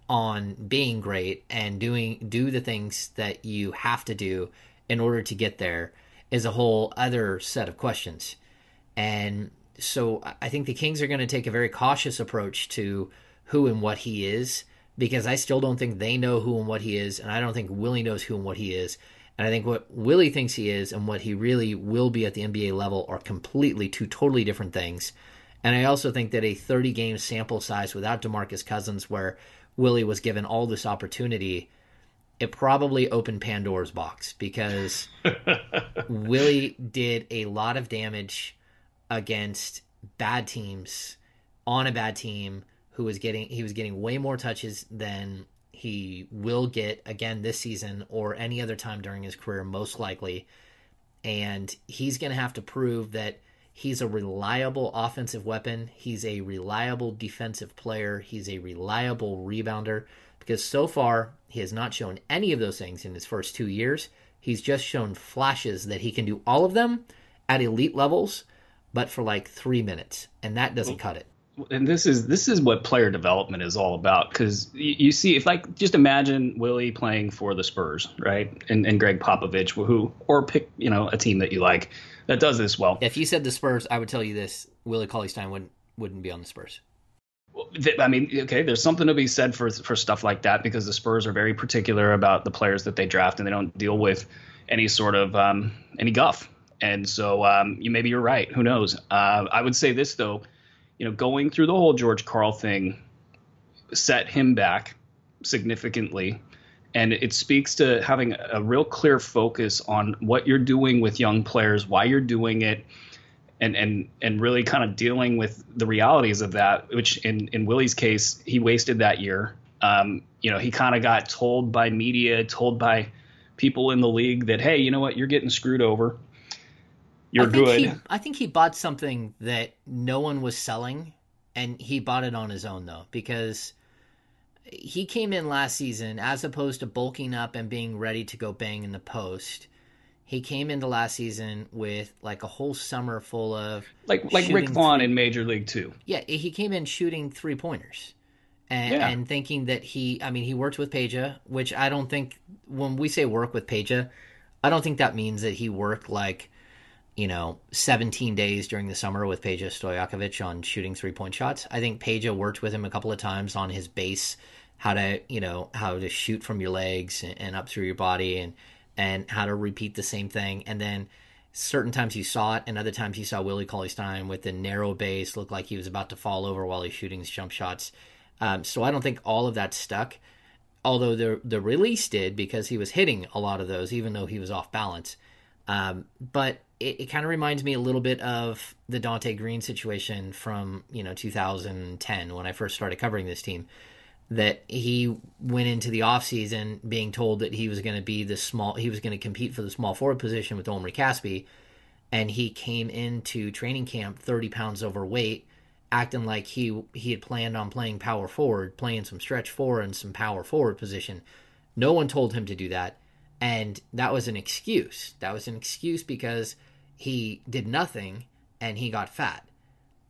on being great and doing do the things that you have to do in order to get there is a whole other set of questions. And so I think the Kings are going to take a very cautious approach to who and what he is because I still don't think they know who and what he is, and I don't think Willie knows who and what he is. And I think what Willie thinks he is and what he really will be at the NBA level are completely two totally different things. And I also think that a 30 game sample size without DeMarcus Cousins, where Willie was given all this opportunity, it probably opened Pandora's box because Willie did a lot of damage against bad teams on a bad team who was getting he was getting way more touches than he will get again this season or any other time during his career most likely. And he's going to have to prove that he's a reliable offensive weapon. He's a reliable defensive player. He's a reliable rebounder because so far he has not shown any of those things in his first 2 years. He's just shown flashes that he can do all of them at elite levels but for like 3 minutes and that doesn't cut it. and this is this is what player development is all about because you, you, see if like just imagine Willie playing for the Spurs right and, and Gregg Popovich who or pick you know a team that you like that does this well. If you said the Spurs I would tell you this Willie Cauley Stein wouldn't wouldn't be on the Spurs I mean okay there's something to be said for for stuff like that because the Spurs are very particular about the players that they draft and they don't deal with any sort of um, any guff. And so um, you maybe you're right. Who knows? Uh, I would say this though. You know, going through the whole George Karl thing set him back significantly. And it speaks to having a real clear focus on what you're doing with young players, why you're doing it, and and and really kind of dealing with the realities of that. Which in in Willie's case, he wasted that year. Um, you know, he kind of got told by media, told by people in the league that hey, you know what, you're getting screwed over you're I good. He, I think he bought something that no one was selling, and he bought it on his own though because he came in last season as opposed to bulking up and being ready to go bang in the post. He came into last season with like a whole summer full of like like Rick Vaughn in Major League Two. Yeah, he came in shooting three pointers. And, yeah. and thinking that he, I mean, he worked with Peja, which I don't think when we say work with Peja, I don't think that means that he worked like you know, 17 days during the summer with Peja Stojakovic on shooting three point shots. I think Peja worked with him a couple of times on his base, how to, you know, how to shoot from your legs and up through your body and, and how to repeat the same thing. And then certain times you saw it and other times you saw Willie Cauley Stein with the narrow base look like he was about to fall over while he's shooting his jump shots. Um, so I don't think all of that stuck. Although the the release did because he was hitting a lot of those, even though he was off balance. Um, but it, it kind of reminds me a little bit of the Donté Greene situation from you know 2010 when I first started covering this team. That he went into the offseason being told that he was going to be the small, he was going to compete for the small forward position with Omri Caspi, and he came into training camp 30 pounds overweight, acting like he he had planned on playing power forward, playing some stretch forward and some power forward position. No one told him to do that, and that was an excuse. That was an excuse because he did nothing and he got fat.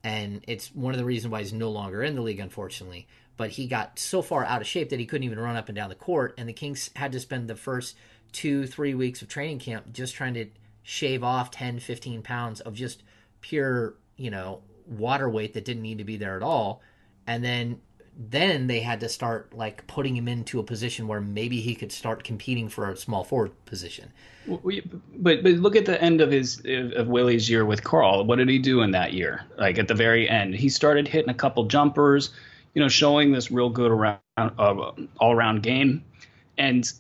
And it's one of the reasons why he's no longer in the league, unfortunately. But he got so far out of shape that he couldn't even run up and down the court. And the Kings had to spend the first two, three weeks of training camp just trying to shave off 10, 15 pounds of just pure, you know, water weight that didn't need to be there at all. And then then they had to start like putting him into a position where maybe he could start competing for a small forward position. But but look at the end of his of Willie's year with Karl. What did he do in that year? Like at the very end, he started hitting a couple jumpers, you know, showing this real good around uh, all around game, and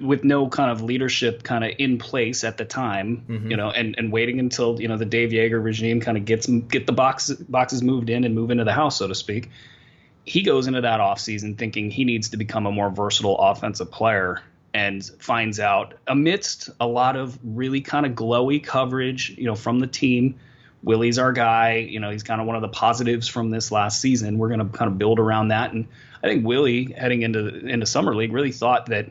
with no kind of leadership kind of in place at the time, mm-hmm. you know, and, and waiting until you know the Dave Joerger regime kind of gets get the box boxes moved in and move into the house, so to speak he goes into that offseason thinking he needs to become a more versatile offensive player and finds out amidst a lot of really kind of glowy coverage, you know, from the team. Willie's our guy, you know, he's kind of one of the positives from this last season. We're going to kind of build around that and I think Willie heading into into summer league really thought that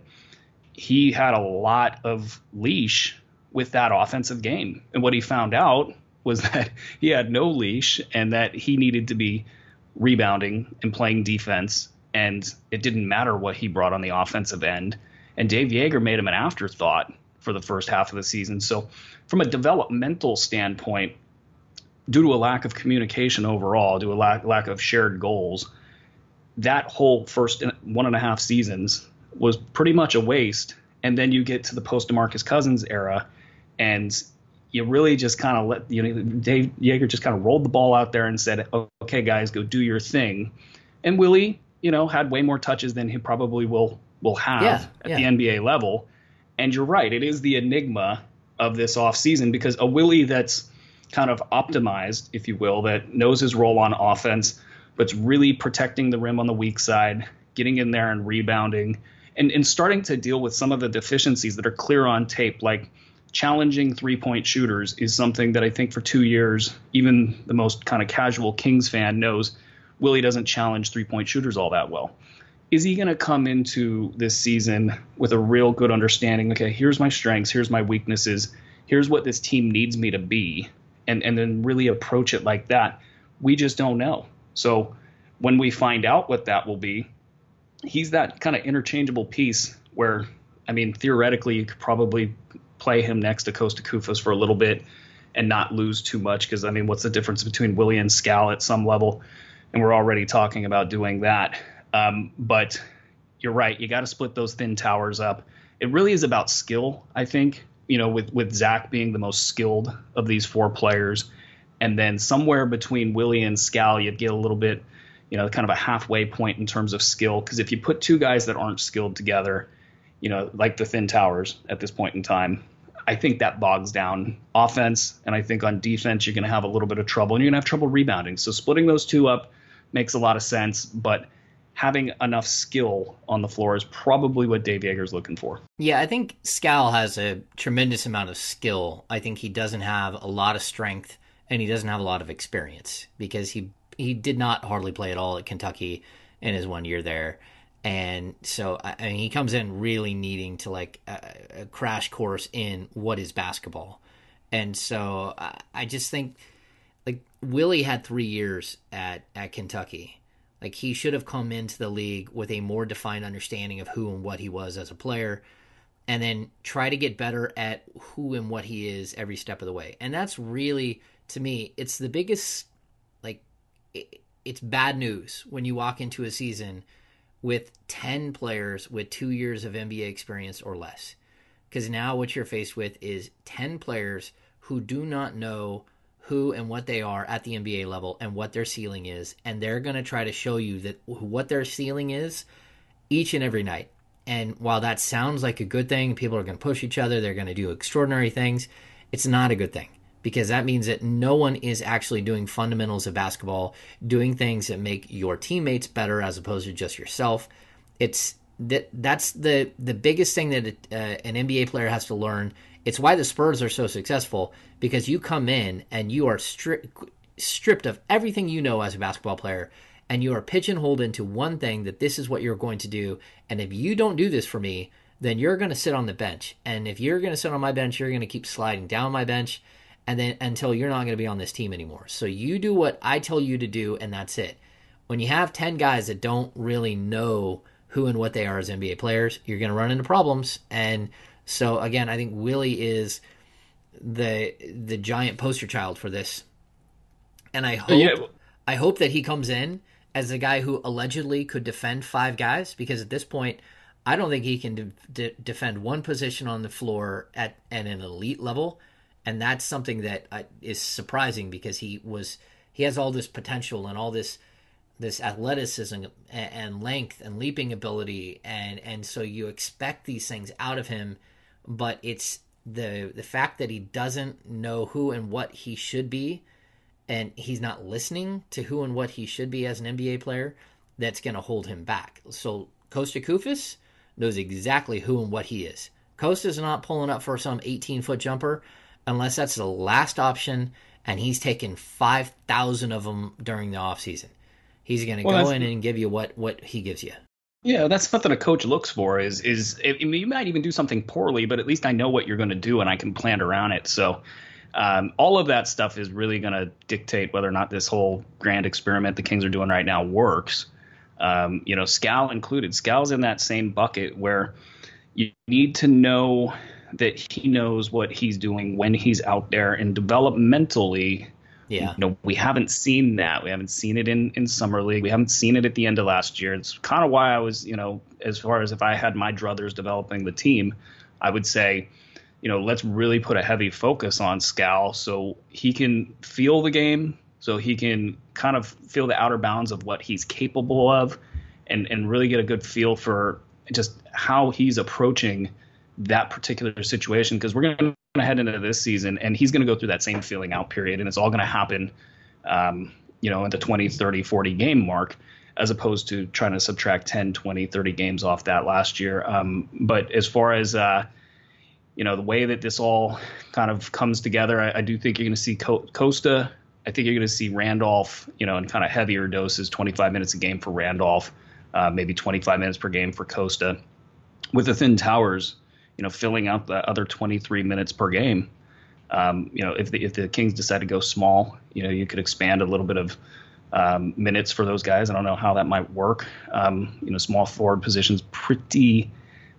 he had a lot of leash with that offensive game. And what he found out was that he had no leash and that he needed to be rebounding and playing defense, and it didn't matter what he brought on the offensive end. And Dave Joerger made him an afterthought for the first half of the season. So, from a developmental standpoint, due to a lack of communication overall, due to a lack, lack of shared goals, that whole first one and a half seasons was pretty much a waste. and then you get to the post Demarcus Cousins era, and you really just kind of let you know Dave Joerger just kind of rolled the ball out there and said, "Okay, guys, go do your thing." And Willie, you know, had way more touches than he probably will will have Yeah, at yeah. the NBA level. And you're right, it is the enigma of this offseason because a Willie that's kind of optimized, if you will, that knows his role on offense, but's really protecting the rim on the weak side, getting in there and rebounding, and, and starting to deal with some of the deficiencies that are clear on tape, like challenging three point shooters is something that I think for two years, even the most kind of casual Kings fan knows Willie doesn't challenge three point shooters all that well. Is he going to come into this season with a real good understanding? Okay, here's my strengths, here's my weaknesses, here's what this team needs me to be, and, and then really approach it like that? We just don't know. So when we find out what that will be, he's that kind of interchangeable piece where, I mean, theoretically, you could probably play him next to Kosta Koufos for a little bit and not lose too much. Because, I mean, what's the difference between Willie and Skal at some level? And we're already talking about doing that. Um, but you're right. You got to split those thin towers up. It really is about skill, I think. You know, with with Zach being the most skilled of these four players, and then somewhere between Willie and Skal, you'd get a little bit, you know, kind of a halfway point in terms of skill. Because if you put two guys that aren't skilled together, you know, like the thin towers at this point in time, I think that bogs down offense, and I think on defense you're going to have a little bit of trouble, and you're going to have trouble rebounding. So splitting those two up makes a lot of sense, but having enough skill on the floor is probably what Dave Joerger's looking for. Yeah, I think Skal has a tremendous amount of skill. I think he doesn't have a lot of strength and he doesn't have a lot of experience because he he did not hardly play at all at Kentucky in his one year there. And so I mean he comes in really needing to like a, a crash course in what is basketball. And so I, I just think like Willie had 3 years at at Kentucky. Like he should have come into the league with a more defined understanding of who and what he was as a player and then try to get better at who and what he is every step of the way. And that's really to me it's the biggest like it, it's bad news when you walk into a season with 10 players with 2 years of NBA experience or less. Cuz now what you're faced with is 10 players who do not know who and what they are at the NBA level and what their ceiling is and they're going to try to show you that what their ceiling is each and every night. And while that sounds like a good thing, people are going to push each other, they're going to do extraordinary things, it's not a good thing because that means that no one is actually doing fundamentals of basketball, doing things that make your teammates better as opposed to just yourself. It's that that's the the biggest thing that uh, an NBA player has to learn. It's why the Spurs are so successful because you come in and you are stri- stripped of everything you know as a basketball player and you are pigeonholed into one thing that this is what you're going to do. And if you don't do this for me then you're going to sit on the bench. And if you're going to sit on my bench you're going to keep sliding down my bench and then until you're not going to be on this team anymore. So you do what i tell you to do and that's it. When you have 10 guys that don't really know who and what they are as nba players you're going to run into problems. And so again i think willie is the the giant poster child for this and i hope Yeah. I hope that he comes in as the guy who allegedly could defend five guys because at this point, I don't think he can de- de- defend one position on the floor at, at an elite level, and that's something that uh, is surprising because he was he has all this potential and all this this athleticism and, and length and leaping ability and and so you expect these things out of him, but it's the the fact that he doesn't know who and what he should be and he's not listening to who and what he should be as an NBA player, that's going to hold him back. So Kosta Koufos knows exactly who and what he is. Kosta's not pulling up for some 18 foot jumper unless that's the last option, and he's taken 5,000 of them during the offseason. He's going to Well, go in and give you what, what he gives you. Yeah, that's something a coach looks for. Is is I mean, you might even do something poorly, but at least I know what you're going to do and I can plan around it. So, um, all of that stuff is really going to dictate whether or not this whole grand experiment the Kings are doing right now works. Um, you know, Skal included. Skal's in that same bucket where you need to know that he knows what he's doing when he's out there, and developmentally, Yeah. You know, we haven't seen that. We haven't seen it in, in summer league. We haven't seen it at the end of last year. It's kind of why I was, you know, as far as if I had my druthers developing the team, I would say, you know, let's really put a heavy focus on Skal so he can feel the game, so he can kind of feel the outer bounds of what he's capable of and, and really get a good feel for just how he's approaching that particular situation because we're going to head into this season and he's going to go through that same feeling out period and it's all going to happen um, you know at the 20 30 40 game mark as opposed to trying to subtract 10 20 30 games off that last year. Um, but as far as uh, you know the way that this all kind of comes together i, I do think you're going to see Co- costa i think you're going to see randolph you know in kind of heavier doses 25 minutes a game for randolph uh, maybe 25 minutes per game for costa. With the thin towers you know, filling out the other 23 minutes per game. Um, you know, if the if the Kings decide to go small, you know, you could expand a little bit of um, minutes for those guys. I don't know how that might work. Um, you know, small forward positions pretty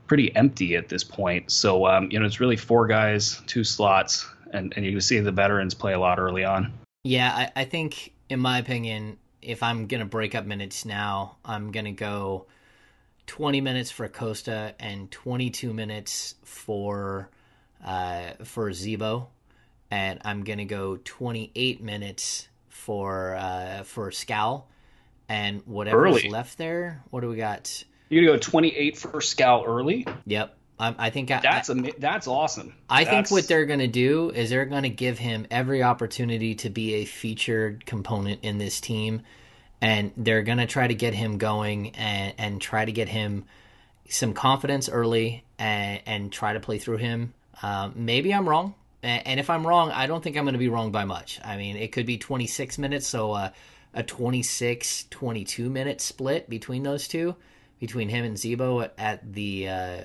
pretty empty at this point. So um, you know, it's really four guys, two slots, and and you can see the veterans play a lot early on. Yeah, I, I think, in my opinion, if I'm gonna break up minutes now, I'm gonna go 20 minutes for Kosta and 22 minutes for uh, for Z-Bo, and I'm gonna go 28 minutes for uh, for Skal, and whatever's Early. left there. What do we got? You're gonna go 28 for Skal early. Yep, I, I think I, That's I, that's awesome. I think what they're going to do is they're going to give him every opportunity to be a featured component in this team, and they're going to try to get him going and, and try to get him some confidence early and, and try to play through him. Um, maybe I'm wrong, and, if I'm wrong, I don't think I'm going to be wrong by much. I mean, it could be 26 minutes, so uh, a 26 22 minute split between those two, between him and at, at the uh,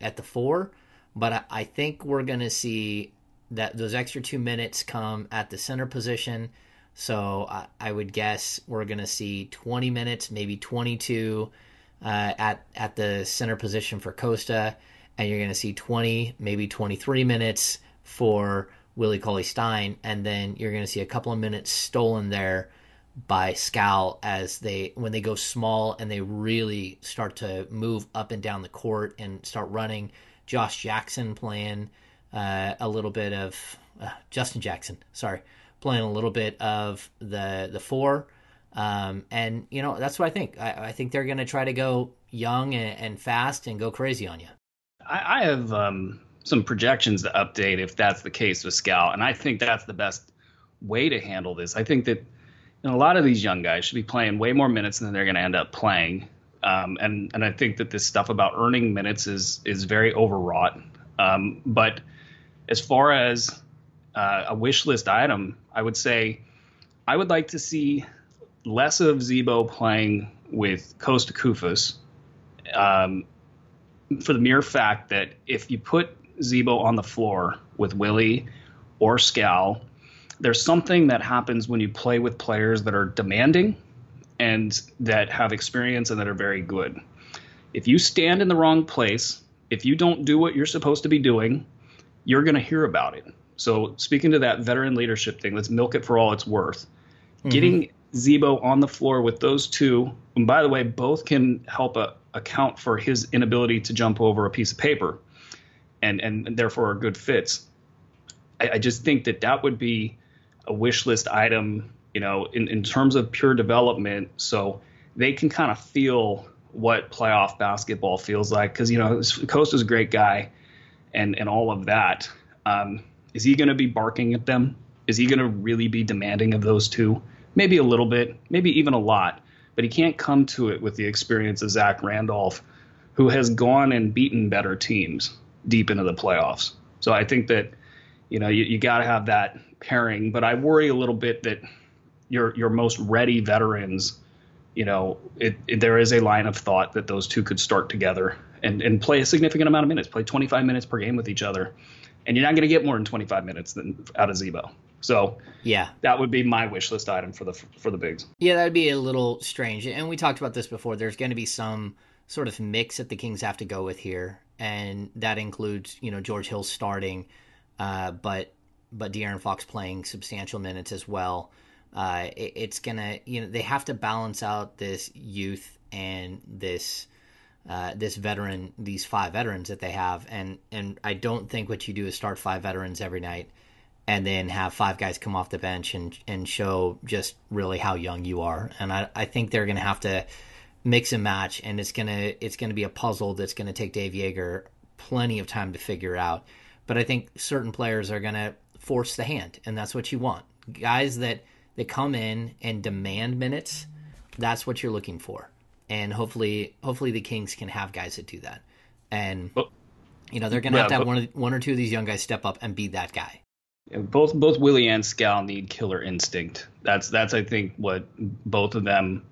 at the four but I, I think we're going to see that those extra two minutes come at the center position. So I, I would guess we're going to see 20 minutes, maybe 22 uh, at at the center position for Kosta, and you're going to see 20, maybe 23 minutes for Willie Cauley Stein, and then you're going to see a couple of minutes stolen there by Skal as they when they go small and they really start to move up and down the court and start running. Josh Jackson playing uh, a little bit of uh, Justin Jackson, sorry, playing a little bit of the the four, um, and you know that's what I think. I, I think they're going to try to go young and, and fast and go crazy on you. I, I have um, some projections to update if that's the case with Scout, and I think that's the best way to handle this. I think that you know, a lot of these young guys should be playing way more minutes than they're going to end up playing, um, and and I think that this stuff about earning minutes is is very overwrought. Um, but as far as uh, a wish list item, I would say I would like to see less of Z-Bo playing with Kosta Koufos. Um, for the mere fact that if you put Z-Bo on the floor with Willie or Skal, there's something that happens when you play with players that are demanding and that have experience and that are very good. If you stand in the wrong place, if you don't do what you're supposed to be doing, you're going to hear about it. So, speaking to that veteran leadership thing, let's milk it for all it's worth. Getting Z-Bo on the floor with those two, and by the way, both can help uh, account for his inability to jump over a piece of paper, and and therefore are good fits. I, I just think that that would be a wish list item, you know, in, in terms of pure development, so they can kind of feel what playoff basketball feels like. Because you know, Kosta's a great guy, and and all of that. Um, is he going to be barking at them? Is he going to really be demanding of those two? Maybe a little bit, maybe even a lot. But he can't come to it with the experience of Zach Randolph, who has gone and beaten better teams deep into the playoffs. So I think that you know you, you got to have that pairing. But I worry a little bit that your your most ready veterans, you know, it, it, there is a line of thought that those two could start together and and play a significant amount of minutes, play 25 minutes per game with each other, and you're not going to get more than 25 minutes than out of Z-Bo. So Yeah, that would be my wish list item for the for the bigs. Yeah, that'd be a little strange. And we talked about this before. There's going to be some sort of mix that the Kings have to go with here, and that includes, you know, George Hill starting, uh, but but De'Aaron Fox playing substantial minutes as well. Uh, it, it's gonna, you know, they have to balance out this youth and this uh, this veteran, these five veterans that they have, and and I don't think what you do is start five veterans every night, and then have five guys come off the bench and and show just really how young you are. And I I think they're gonna have to mix and match, and it's gonna it's gonna be a puzzle that's gonna take Dave Joerger plenty of time to figure out. But I think certain players are gonna force the hand, and that's what you want. Guys that that come in and demand minutes, that's what you're looking for. And hopefully, hopefully the Kings can have guys that do that. And you know they're gonna Yeah, have to have one, one or two of these young guys step up and be that guy. Yeah, both both Willie and Skal need killer instinct. That's that's I think what both of them,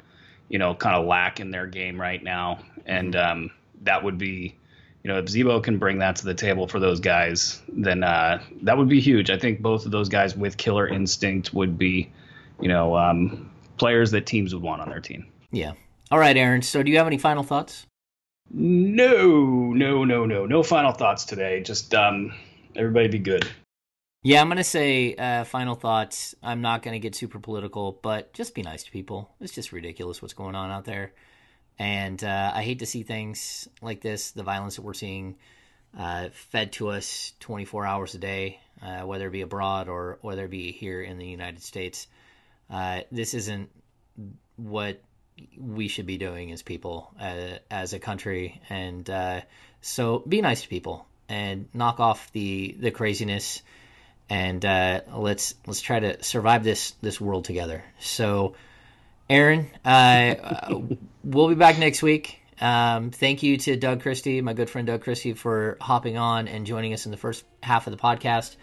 you know, kind of lack in their game right now. And um, that would be, you know, if Z-Bo can bring that to the table for those guys, then uh, that would be huge. I think both of those guys with killer instinct would be, you know, um, players that teams would want on their team. Yeah. All right, Aaron. So do you have any final thoughts? No, no, no, no, no final thoughts today. Just um, everybody be good. Yeah, I'm gonna say uh, final thoughts. I'm not gonna get super political, but just be nice to people. It's just ridiculous what's going on out there, and uh, I hate to see things like this. The violence that we're seeing uh, fed to us 24 hours a day, uh, whether it be abroad or whether it be here in the United States. Uh, this isn't what we should be doing as people, uh, as a country, and uh, so be nice to people and knock off the the craziness and uh, let's let's try to survive this this world together. So, Aaron, uh, we'll be back next week. Um, thank you to Doug Christie, my good friend Doug Christie, for hopping on and joining us in the first half of the podcast.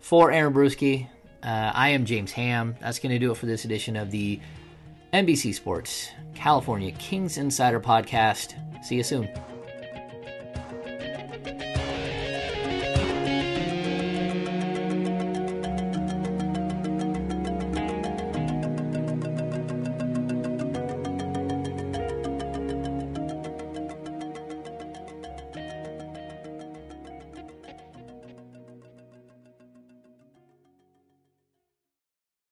For Aaron Bruski, uh, I am James Ham. That's going to do it for this edition of the NBC Sports California Kings Insider Podcast. See you soon.